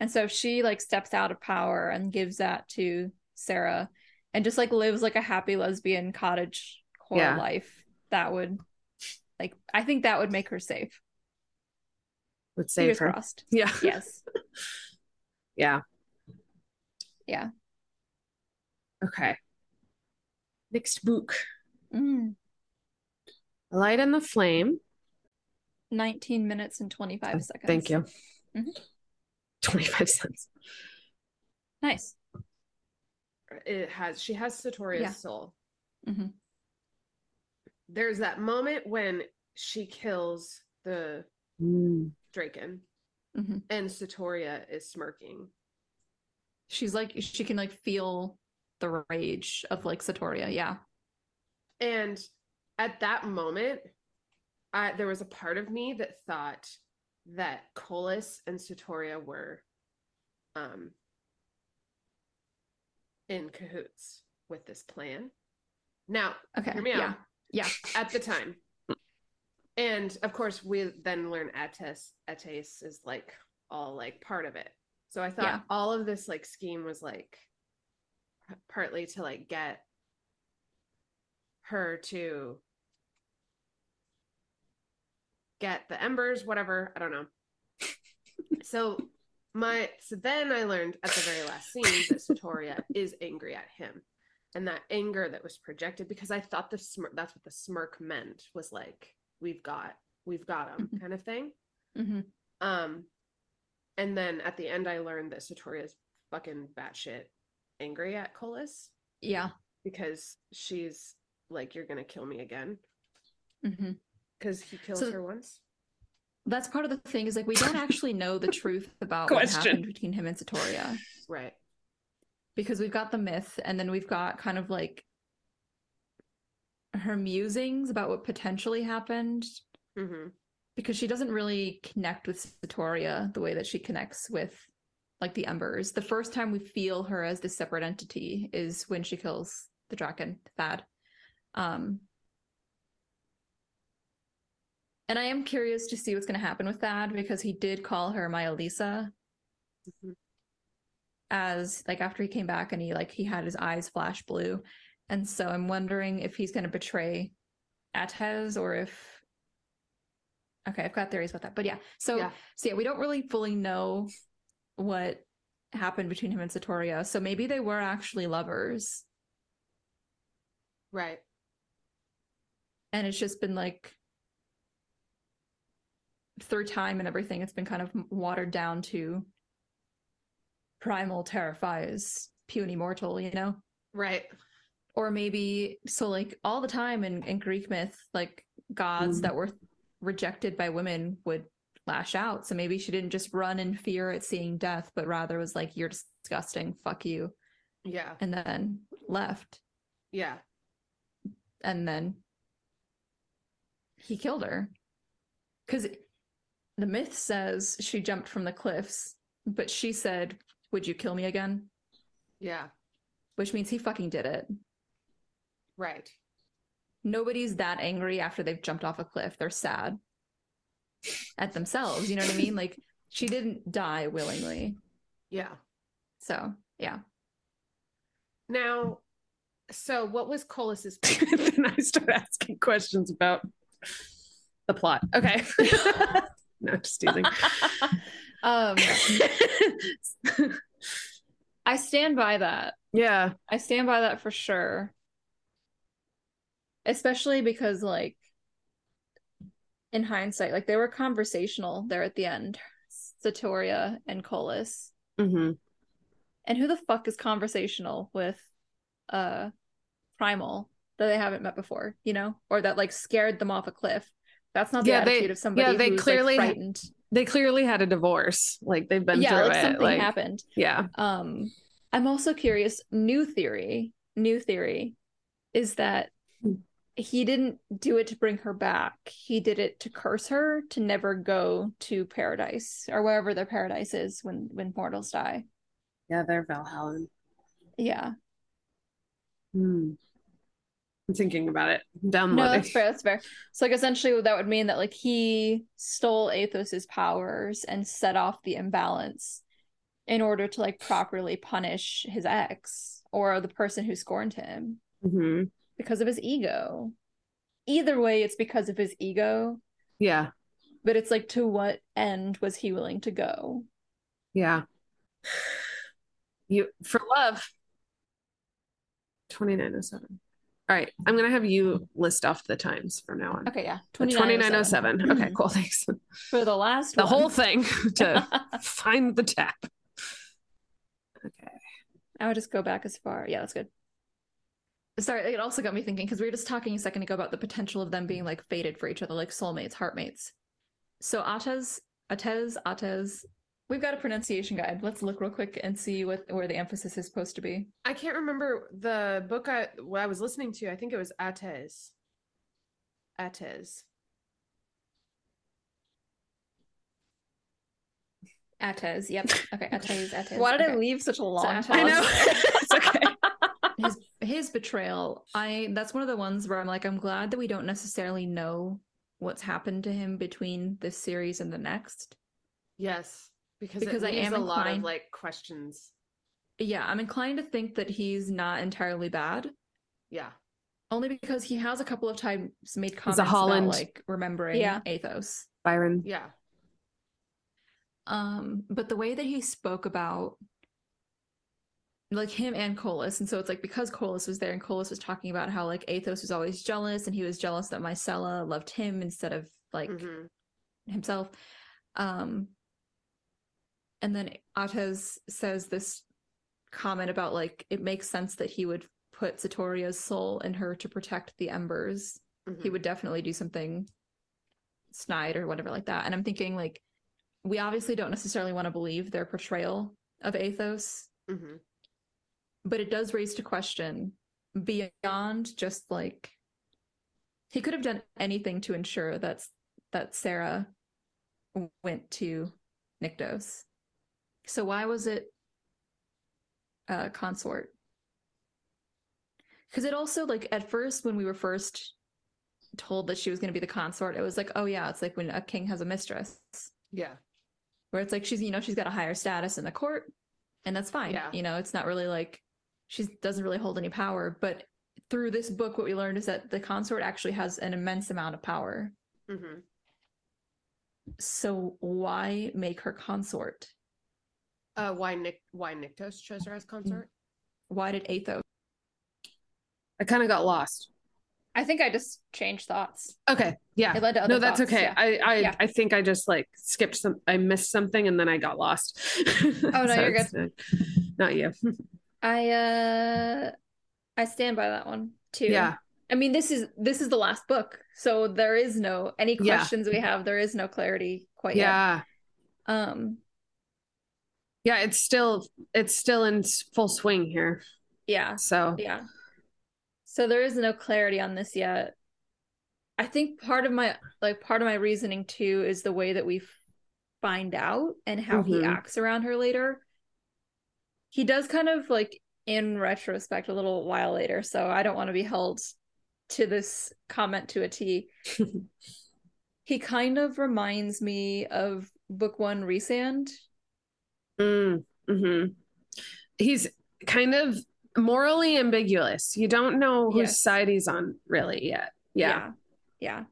And so if she like steps out of power and gives that to Sera and just like lives like a happy lesbian cottage core Yeah. life, that would like I think that would make her safe. Would save Fingers her. crossed. Yeah. Yes. Yeah. Yeah. Okay. Next book. Mm. Light and the Flame. 19 minutes and 25 Oh, seconds. Thank you. Mhm. 25 cents. Nice. It has, she has Sotoria's Yeah. soul. Mhm. There's that moment when she kills the Draken Mhm. and Sotoria is smirking. She's like she can like feel the rage of like Sotoria. Yeah. And at that moment, I, there was a part of me that thought that Kolis and Sotoria were um, in cahoots with this plan. Now, Okay. hear me yeah. out. Yeah. At the time. And of course, we then learn Attes, Attes is like all like part of it. So I thought Yeah. all of this like scheme was like partly to like get her to get the embers, whatever. I don't know. so my so then I learned at the very last scene that Sotoria is angry at him. And that anger that was projected because I thought the smirk that's what the smirk meant was like, we've got we've got him Mhm. kind of thing. hmm Um and then at the end I learned that Sotoria's fucking batshit angry at Kolis Yeah. because she's like, You're gonna kill me again. Because he kills So- her once. That's part of the thing is like we don't actually know the truth about what happened between him and Satoria Right. because we've got the myth and then we've got kind of like her musings about what potentially happened Mm-hmm. because she doesn't really connect with Sotoria the way that she connects with like the embers. The first time we feel her as this separate entity is when she kills the Draken, Thad. Um and I am curious to see what's going to happen with Thad because he did call her my Elisa Mhm. as like after he came back and he like he had his eyes flash blue. And so I'm wondering if he's going to betray Attes or if Okay, I've got theories about that. But yeah. So Yeah. so yeah, we don't really fully know what happened between him and Sotoria. So maybe they were actually lovers Right. and it's just been like through time and everything it's been kind of watered down to primal terrifies puny mortal, you know? Right. Or maybe so like all the time in, in greek myth like gods Mm. that were rejected by women would lash out so maybe she didn't just run in fear at seeing death but rather was like you're disgusting fuck you Yeah. and then left Yeah. and then he killed her because the myth says she jumped from the cliffs but she said would you kill me again Yeah. which means he fucking did it Right. nobody's that angry after they've jumped off a cliff. They're sad at themselves. You know what I mean? Like she didn't die willingly. Yeah. So yeah. Now, so what was Kolis's then I start asking questions about the plot. Okay. no, just teasing. um I stand by that. yeah. I stand by that for sure. Especially because like in hindsight, like they were conversational there at the end. Sotoria and Kolis. hmm And who the fuck is conversational with uh Primal that they haven't met before, you know? Or that like scared them off a cliff. That's not the Yeah, they- attitude of somebody yeah, they who's clearly- like frightened. They clearly had a divorce. Like they've been yeah, through like it. something like, happened. yeah. Um, I'm also curious. New theory, new theory, is that. He didn't do it to bring her back. He did it to curse her to never go to paradise or wherever their paradise is when when mortals die. Yeah, they're Valhallan. Yeah, Hmm. I'm thinking about it. no, Downloading. that's fair. That's fair. So like essentially, that would mean that like he stole Eythos's powers and set off the imbalance in order to like properly punish his ex or the person who scorned him. hmm because of his ego. Either way, it's because of his ego, Yeah. but it's like to what end was he willing to go? Yeah. You for love. 2907. All right. I'm gonna have you list off the times from now on. Okay, yeah. 2907. Okay, cool. Thanks. For the last The one. whole thing to find the tap. Okay. I would just go back as far. Yeah, that's good. Sorry, it also got me thinking because we were just talking a second ago about the potential of them being like fated for each other, like soulmates, heartmates. So Attes, Attes, Attes. We've got a pronunciation guide. Let's look real quick and see what where the emphasis is supposed to be. I can't remember the book I what I was listening to. I think it was Attes. Attes. Attes. Yep. Okay. Attes. Attes. Why did okay. I leave such a long time? I know. it's okay. His his betrayal i that's one of the ones where i'm like i'm glad that we don't necessarily know what's happened to him between this series and the next Yes, because Because I it leaves am a lot of like questions. yeah i'm inclined to think that he's not entirely bad Yeah. only because he has a couple of times made a comments Holland. about like remembering Yeah. Eythos Byron. Yeah. um but the way that he spoke about like him and Kolis, and so it's like because Kolis was there and Kolis was talking about how like Eythos was always jealous and he was jealous that Mycella loved him instead of like Mhm. himself. Um, and then Attes says this comment about like it makes sense that he would put Sotoria's soul in her to protect the embers. He Mhm. would definitely do something snide or whatever like that. And I'm thinking like we obviously don't necessarily want to believe their portrayal of Eythos, Mhm. But it does raise to question beyond just like he could have done anything to ensure that that Sera went to Nyktos. So why was it uh consort? Because it also like at first when we were first told that she was going to be the consort, it was like, oh yeah, it's like when a king has a mistress, Yeah. where it's like she's you know she's got a higher status in the court, and that's fine. Yeah. You know, it's not really like she doesn't really hold any power. But through this book, what we learned is that the consort actually has an immense amount of power. hmm So why make her consort? Uh, why Nick? Why Nyktos chose her as consort? Why did Eythos? I kind of got lost. I think I just changed thoughts. Okay. Yeah. It led to other No, that's thoughts, okay. yeah. I I, Yeah. I think I just like skipped some. I missed something and then I got lost. Oh, no, you're it's, uh, Not you. I uh I stand by that one too. Yeah. I mean this is this is the last book. So there is no any Yeah. questions we have, there is no clarity quite yet. Yeah. Um Yeah. It's still it's still in full swing here. yeah. So Yeah. So there is no clarity on this yet. I think part of my like part of my reasoning too is the way that we find out and how he Mhm. acts around her later. He does kind of like in retrospect a little while later, so I don't want to be held to this comment to a T. he kind of reminds me of book 1 Rhysand. Mm, hmm He's kind of morally ambiguous. You don't know whose yes. side he's on really yet. Yeah. yeah. Yeah.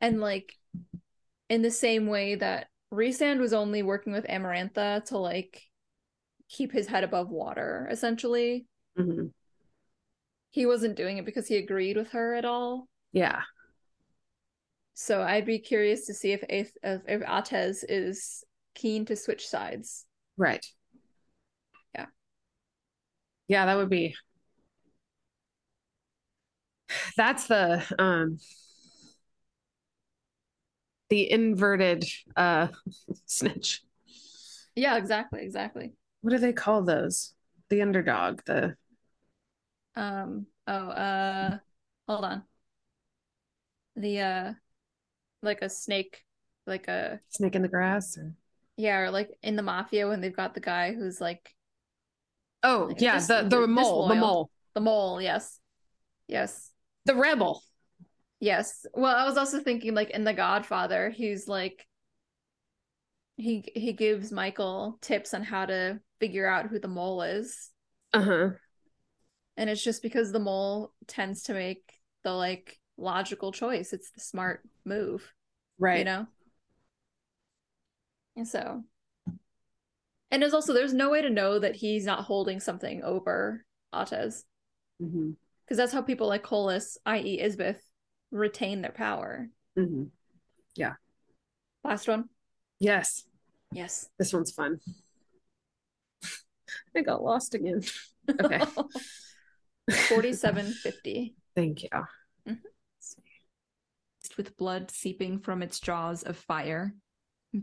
And like in the same way that Rhysand was only working with Amarantha to like keep his head above water, essentially. Mm-hmm. He wasn't doing it because he agreed with her at all. Yeah. So I'd be curious to see if if, if Attes is keen to switch sides. Right. Yeah. Yeah, that would be. That's the um the inverted uh snitch. Yeah, exactly, exactly. What do they call those? The underdog, the um oh uh hold on. The uh like a snake like a snake in the grass or yeah, or like in the mafia when they've got the guy who's like Oh, like, yeah, the the mole, the mole. The mole, yes. Yes. The rebel. Yes. Well, I was also thinking like in The Godfather, he's like he he gives Michael tips on how to figure out who the mole is. Uh-huh. And it's just because the mole tends to make the like logical choice. It's the smart move. Right. You know? And so and there's also there's no way to know that he's not holding something over Attes. Because mm-hmm. that's how people like Kolis, i.e. Isbeth, retain their power. Mm-hmm. Yeah. Last one. Yes. Yes. This one's fun. I got lost again. Okay. 4750. Thank you. Mm-hmm. With blood seeping from its jaws of fire,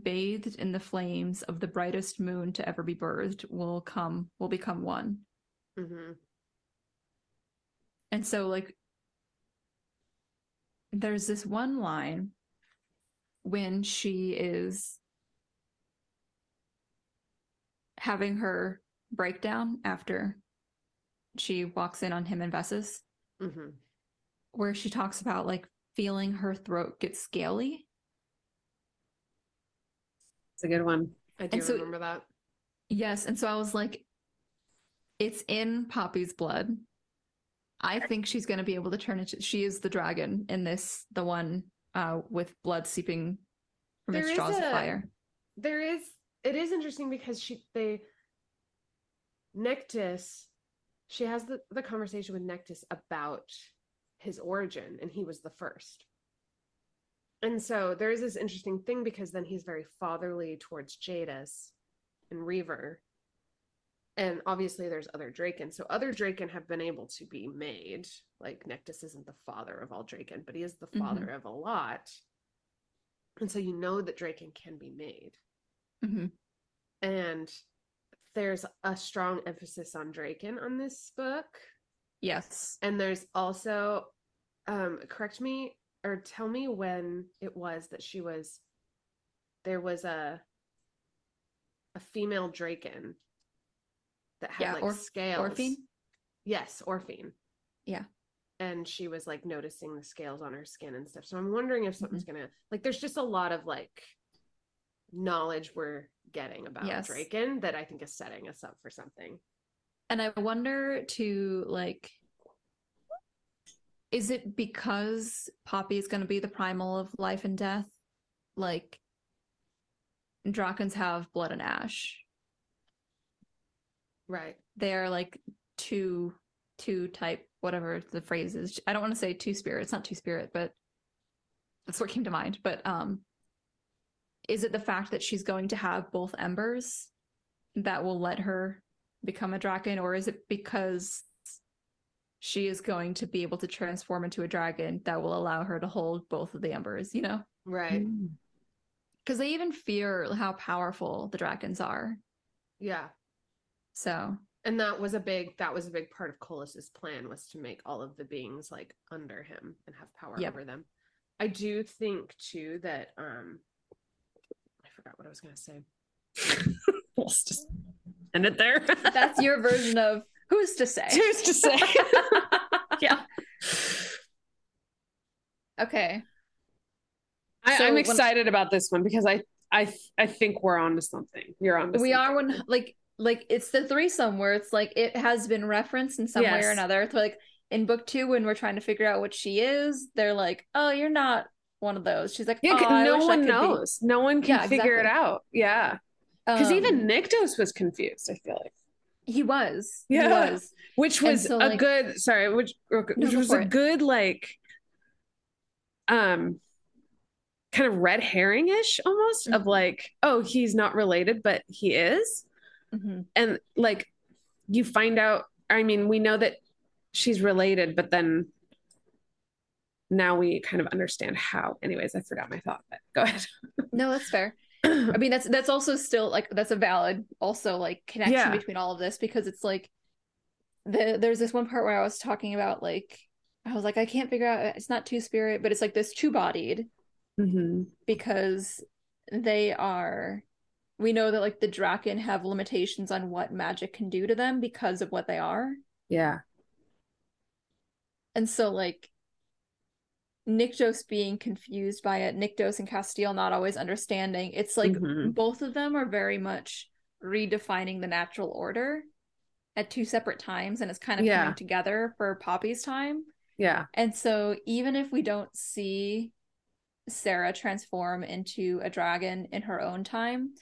bathed in the flames of the brightest moon to ever be birthed, will come, will become one. Mm-hmm. And so, like, there's this one line when she is having her breakdown after she walks in on him and Veses, mm-hmm. where she talks about like feeling her throat get scaly. It's a good one. I do so, remember that. Yes. And so I was like, it's in Poppy's blood. I think she's going to be able to turn into. She is the dragon in this, the one uh, with blood seeping from there its jaws a, of fire. There is. It is interesting because she they. Nektas, she has the the conversation with Nektas about his origin, and he was the first. And so there is this interesting thing because then he's very fatherly towards Jadis and Reaver, and obviously there's other Draken. So other Draken have been able to be made. Like Nektas isn't the father of all Draken, but he is the father mm-hmm. of a lot. And so you know that Draken can be made. Mm-hmm. And there's a strong emphasis on Draken on this book. Yes. And there's also um correct me or tell me when it was that she was there was a a female Draken that had yeah, like or, scales. Orphine? Yes, Orphine. Yeah. And she was like noticing the scales on her skin and stuff. So I'm wondering if something's mm-hmm. gonna like there's just a lot of like knowledge we're getting about yes. Draken that I think is setting us up for something. And I wonder to like is it because Poppy is going to be the primal of life and death? Like Drakens have blood and ash. Right. They're like two two type whatever the phrase is. I don't want to say two spirit. It's not two spirit, but that's what came to mind. But um is it the fact that she's going to have both embers that will let her become a dragon or is it because she is going to be able to transform into a dragon that will allow her to hold both of the embers, you know? Right. Because they even fear how powerful the dragons are. Yeah. So and that was a big that was a big part of Kolis's plan was to make all of the beings like under him and have power yep. over them. I do think too that um forgot what I was gonna say. Let's just end it there. That's your version of who's to say? Who's to say? yeah. Okay. I, am excited when, about this one because I I I think we're on to something. You're on. we something. are when like like it's the threesome where it's like it has been referenced in some yes. way or another. It's like in book two when we're trying to figure out what she is, they're like, "Oh, you're not one of those." She's like, "Yeah, oh, no one knows. Be. No one can yeah, figure exactly. it out." Yeah, because um, even Nyktos was confused. I feel like he was. Yeah, he was. Which was so, a like, good. Sorry, which which no, was a it. good like, um, kind of red herring ish almost mm-hmm. of like, oh, he's not related, but he is, mm-hmm. and like you find out. I mean, we know that she's related, but then now we kind of understand how. Anyways, I forgot my thought, but go ahead. no, that's fair. I mean, that's that's also still like that's a valid also like connection yeah. between all of this because it's like the there's this one part where I was talking about like I was like I can't figure out it's not two spirit, but it's like this two bodied mm-hmm. because they are we know that like the Draken have limitations on what magic can do to them because of what they are. Yeah. And so like Nyktos being confused by it, Nyktos and Casteel not always understanding. It's like mm-hmm. both of them are very much redefining the natural order at two separate times and it's kind of yeah. coming together for Poppy's time. Yeah. And so even if we don't see Sera transform into a dragon in her own time,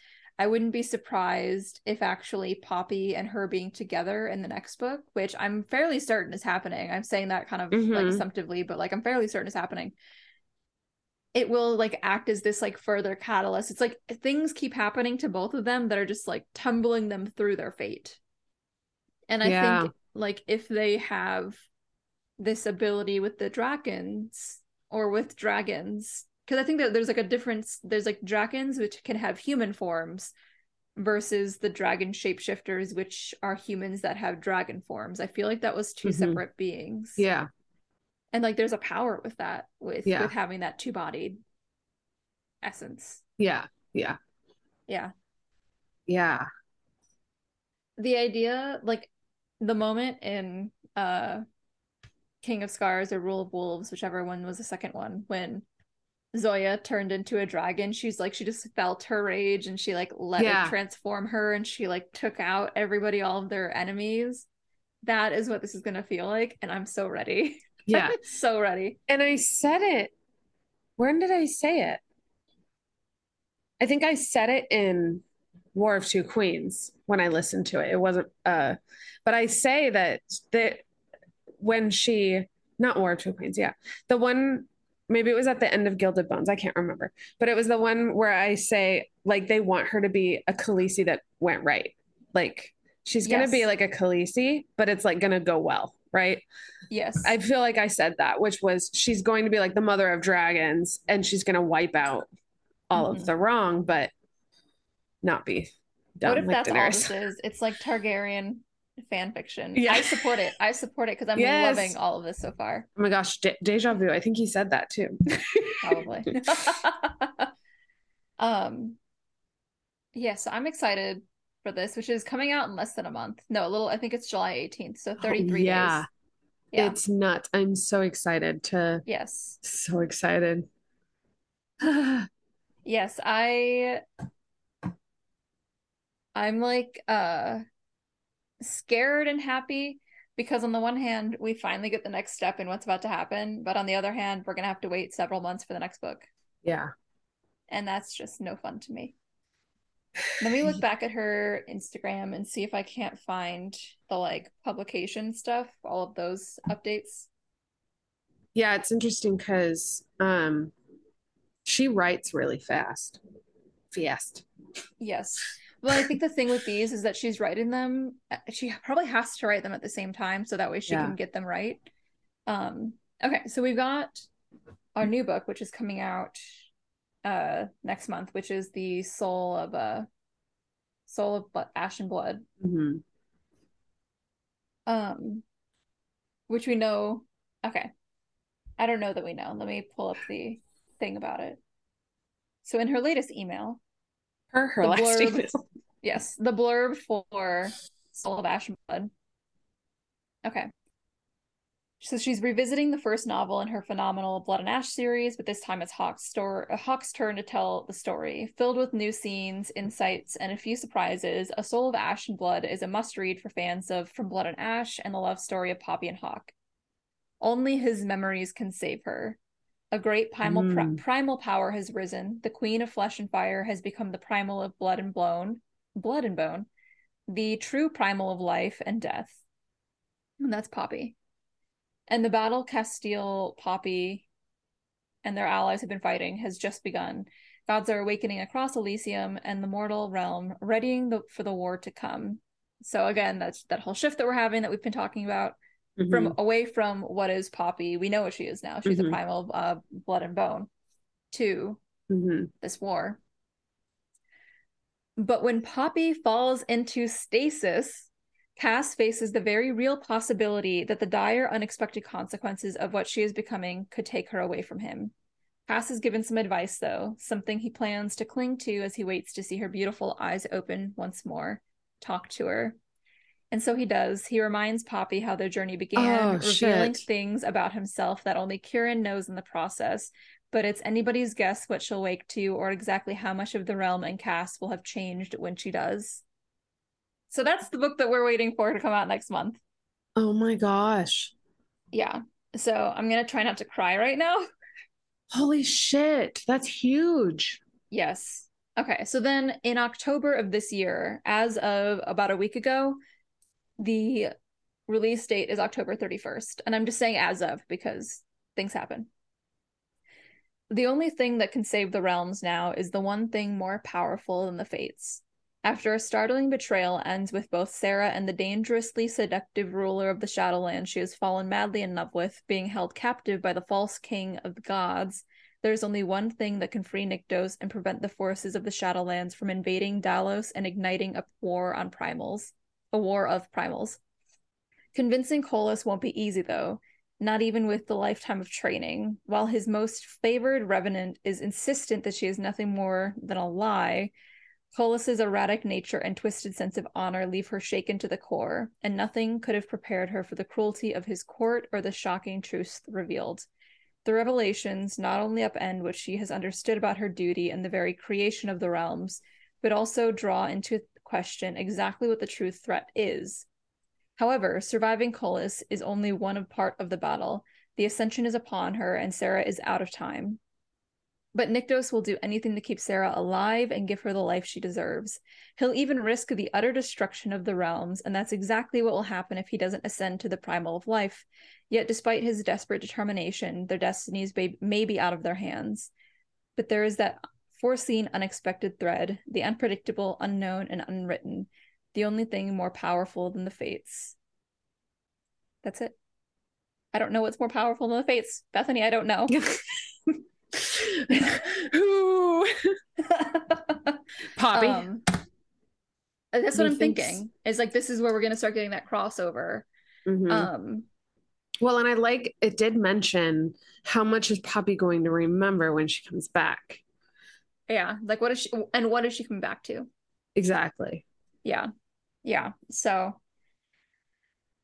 I wouldn't be surprised if actually Poppy and her being together in the next book, which I'm fairly certain is happening. I'm saying that kind of mm-hmm. like assumptively, but like I'm fairly certain is happening. It will like act as this like further catalyst. It's like things keep happening to both of them that are just like tumbling them through their fate. And I yeah. think like if they have this ability with the dragons or with dragons because I think that there's like a difference. There's like dragons which can have human forms versus the dragon shapeshifters, which are humans that have dragon forms. I feel like that was 2 mm-hmm. separate beings. Yeah. And like there's a power with that, with yeah. with having that two bodied essence. Yeah. Yeah. Yeah. Yeah. The idea, like the moment in uh King of Scars or Rule of Wolves, whichever one was the second one, when Zoya turned into a dragon, she's like she just felt her rage and she like let yeah. it transform her and she like took out everybody, all of their enemies. That is what this is gonna feel like, and I'm so ready. Yeah, so ready. And I said it. When did I say it? I think I said it in War of Two Queens when I listened to it. It wasn't uh but I say that that when she not War of Two Queens, yeah. The one maybe it was at the end of Gilded Bones. I can't remember, but it was the one where I say like they want her to be a Khaleesi that went right. Like she's gonna be like a Khaleesi, but it's like gonna go well, right? Yes. I feel like I said that, which was she's going to be like the mother of dragons and she's gonna wipe out all mm-hmm. of the wrong, but not be done. What if like that's all this is? It's like Targaryen fan fiction. Yeah. I support it. I support it because I'm yes. loving all of this so far. Oh my gosh, de- deja vu. I think he said that too. Probably. um yeah, so I'm excited for this, which is coming out in less than a month. No, a little I think it's July 18th, so 33 oh, yeah. days. Yeah. It's nuts. I'm so excited to Yes. So excited. yes, I I'm like uh scared and happy because on the one hand we finally get the next step in what's about to happen but on the other hand we're going to have to wait several months for the next book. Yeah. And that's just no fun to me. Let me look back at her instagram and see if i can't find the like publication stuff all of those updates. Yeah it's interesting because um she writes really fast. Fast. Yes well, I think the thing with these is that she's writing them. Uh, she probably has to write them at the same time, so that way she yeah. can get them right. Um. Okay, so we've got our new book, which is coming out uh next month, which is the Soul of a uh, Soul of Blood, Ash and Blood. Mm-hmm. Um, which we know. Okay, I don't know that we know. Let me pull up the thing about it. So in her latest email, her her last blurb. Yes, the blurb for Soul of Ash and Blood. Okay. So she's revisiting the first novel in her phenomenal Blood and Ash series, but this time it's Hawke's, story, uh, Hawke's turn to tell the story. Filled with new scenes, insights, and a few surprises, A Soul of Ash and Blood is a must read for fans of From Blood and Ash and the love story of Poppy and Hawk. Only his memories can save her. A great primal, mm. primal power has risen. The queen of flesh and fire has become the primal of blood and bone, blood and bone, the true primal of life and death. And that's Poppy. And the battle Casteel, Poppy, and their allies have been fighting has just begun. Gods are awakening across Iliseeum and the mortal realm, readying the, for the war to come. So again, that's that whole shift that we're having that we've been talking about mm-hmm. from away from what is Poppy. We know what she is now. She's mm-hmm. a primal uh, blood and bone. To mm-hmm. this war. But when Poppy falls into stasis, Cas faces the very real possibility that the dire, unexpected consequences of what she is becoming could take her away from him. Cas is given some advice, though, something he plans to cling to as he waits to see her beautiful eyes open once more, talk to her. And so he does. He reminds Poppy how their journey began, oh, revealing shit. things about himself that only Kieran knows in the process. But it's anybody's guess what she'll wake to or exactly how much of the realm and Cas will have changed when she does. So that's the book that we're waiting for to come out next month. Oh my gosh. Yeah. So I'm going to try not to cry right now. Holy shit. That's huge. Yes. Okay. So then in October of this year, as of about a week ago, the release date is October 31st. And I'm just saying as of because things happen. The only thing that can save the realms now is the one thing more powerful than the fates. After a startling betrayal ends with both Sera and the dangerously seductive ruler of the Shadowlands she has fallen madly in love with being held captive by the false king of the gods, there is only one thing that can free Nyktos and prevent the forces of the Shadowlands from invading Dalos and igniting a war on primals. A war of primals. Convincing Kolis won't be easy, though, not even with the lifetime of training. While his most favored revenant is insistent that she is nothing more than a lie, Kolis's erratic nature and twisted sense of honor leave her shaken to the core, and nothing could have prepared her for the cruelty of his court or the shocking truths revealed. The revelations not only upend what she has understood about her duty and the very creation of the realms, but also draw into question exactly what the true threat is. However, surviving Kolis is only one of part of the battle. The ascension is upon her, and Sera is out of time. But Nyktos will do anything to keep Sera alive and give her the life she deserves. He'll even risk the utter destruction of the realms, and that's exactly what will happen if he doesn't ascend to the primal of life. Yet, despite his desperate determination, their destinies may be out of their hands. But there is that foreseen, unexpected thread, the unpredictable, unknown, and unwritten, the only thing more powerful than the fates. That's it. I don't know what's more powerful than the fates. Bethany, I don't know. Poppy. Um, that's what I'm thinking. Is like this is where we're gonna start getting that crossover. Mm-hmm. Um well, and I like it did mention how much is Poppy going to remember when she comes back. Yeah. Like what is she and what is she coming back to? Exactly. Yeah. Yeah. So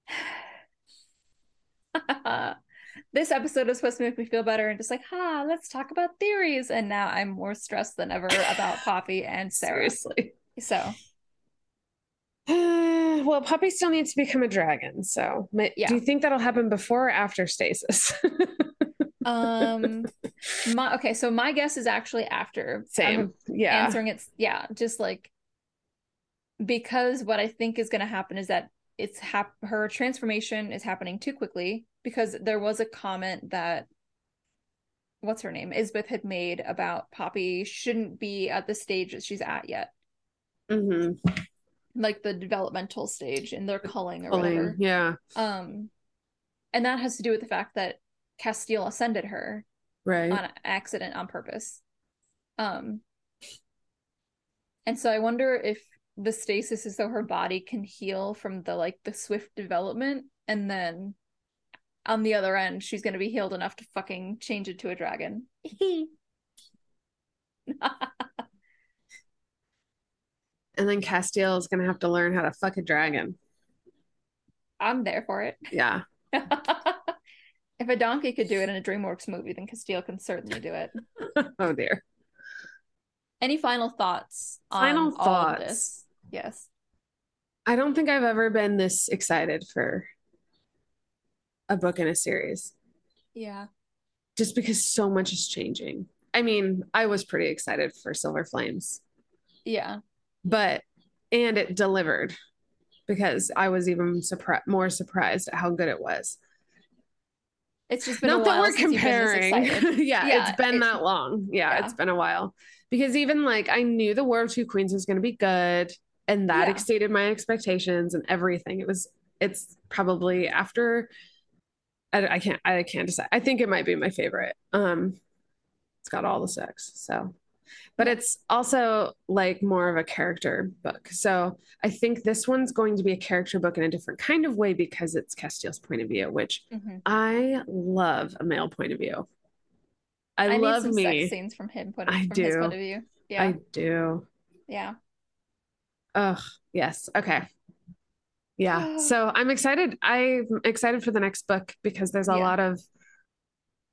this episode is supposed to make me feel better and just like, ha, let's talk about theories. And now I'm more stressed than ever about Poppy and Sera. Seriously. So well, Poppy still needs to become a dragon. So, yeah. do you think that'll happen before or after stasis? um, my okay. So my guess is actually after. Same. I'm yeah. Answering it. Yeah. Just like because what I think is going to happen is that it's hap- her transformation is happening too quickly because there was a comment that what's her name Isbeth had made about Poppy shouldn't be at the stage that she's at yet. Mm-hmm. Like the developmental stage in their culling or whatever. Yeah. Um, and that has to do with the fact that Casteel ascended her right. on accident on purpose. Um, and so I wonder if the stasis is so her body can heal from the like the swift development and then on the other end she's going to be healed enough to fucking change it to a dragon. And then Casteel is going to have to learn how to fuck a dragon. I'm there for it. Yeah If a donkey could do it in a DreamWorks movie, then Casteel can certainly do it. oh dear. Any final thoughts? On this? Final thoughts. Yes. I don't think I've ever been this excited for a book in a series. Yeah. Just because so much is changing. I mean, I was pretty excited for Silver Flames. Yeah. But and it delivered because I was even surprised more surprised at how good it was. It's just been not that we're comparing. yeah, yeah, it's been that long. Yeah, yeah, it's been a while. Because even like I knew the War of Two Queens was going to be good, and that yeah. exceeded my expectations and everything. It was. It's probably after. I, I can't. I can't decide. I think it might be my favorite. Um, it's got all the sex. So but it's also like more of a character book. So I think this one's going to be a character book in a different kind of way because it's Casteel's point of view, which mm-hmm. I love a male point of view. I, I love me sex scenes from him point of, I from do. his point of view. Yeah, I do. Yeah. Oh yes. Okay. Yeah. so I'm excited. I'm excited for the next book because there's a yeah. lot of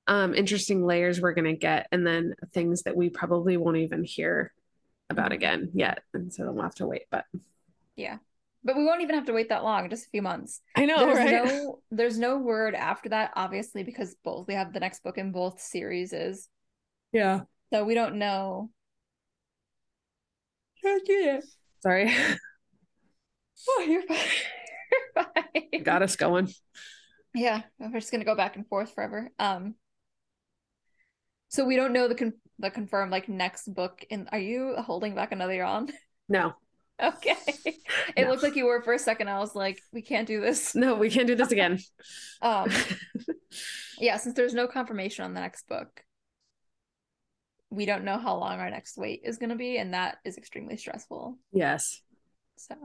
um, interesting layers we're going to get, and then things that we probably won't even hear about again yet. And so we'll have to wait. But yeah, but we won't even have to wait that long, just a few months. I know, there's right? No, there's no word after that, obviously, because both we have the next book in both series is. Yeah. So we don't know. Sorry. oh, you're fine. you're fine. Got us going. Yeah, we're just gonna go back and forth forever. Um, so we don't know the con- the confirmed like next book. In are you holding back another yawn? No. Okay. It no. looked like you were for a second. I was like, we can't do this. No, we can't do this again. um. yeah, since there's no confirmation on the next book, we don't know how long our next wait is going to be, and that is extremely stressful. Yes. So.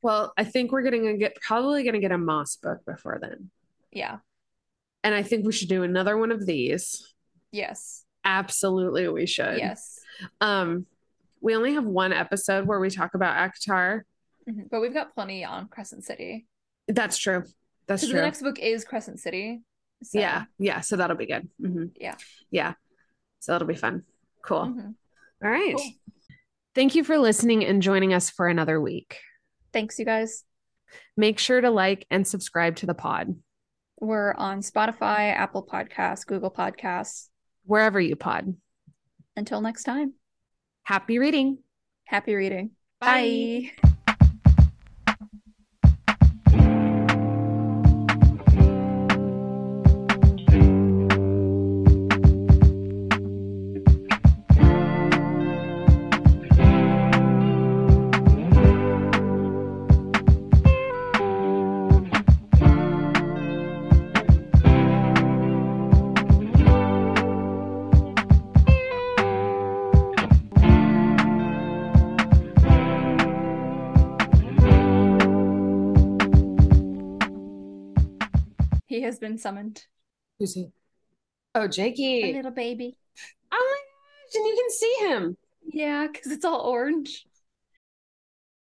Well, I think we're going to get probably going to get a Moss book before then. Yeah. And I think we should do another one of these. Yes. Absolutely, we should. Yes. Um, we only have one episode where we talk about ACOTAR, mm-hmm. but we've got plenty on Crescent City. That's true. That's true. The next book is Crescent City. So. Yeah, yeah. So that'll be good. Mm-hmm. Yeah, yeah. So that'll be fun. Cool. Mm-hmm. All right. Cool. Thank you for listening and joining us for another week. Thanks, you guys. Make sure to like and subscribe to the pod. We're on Spotify, Apple Podcasts, Google Podcasts, wherever you pod. Until next time. Happy reading. Happy reading. Bye. Bye. Has been summoned. Who's he? Oh, Jakey. A little baby. Oh my gosh, and you can see him. Yeah, because it's all orange.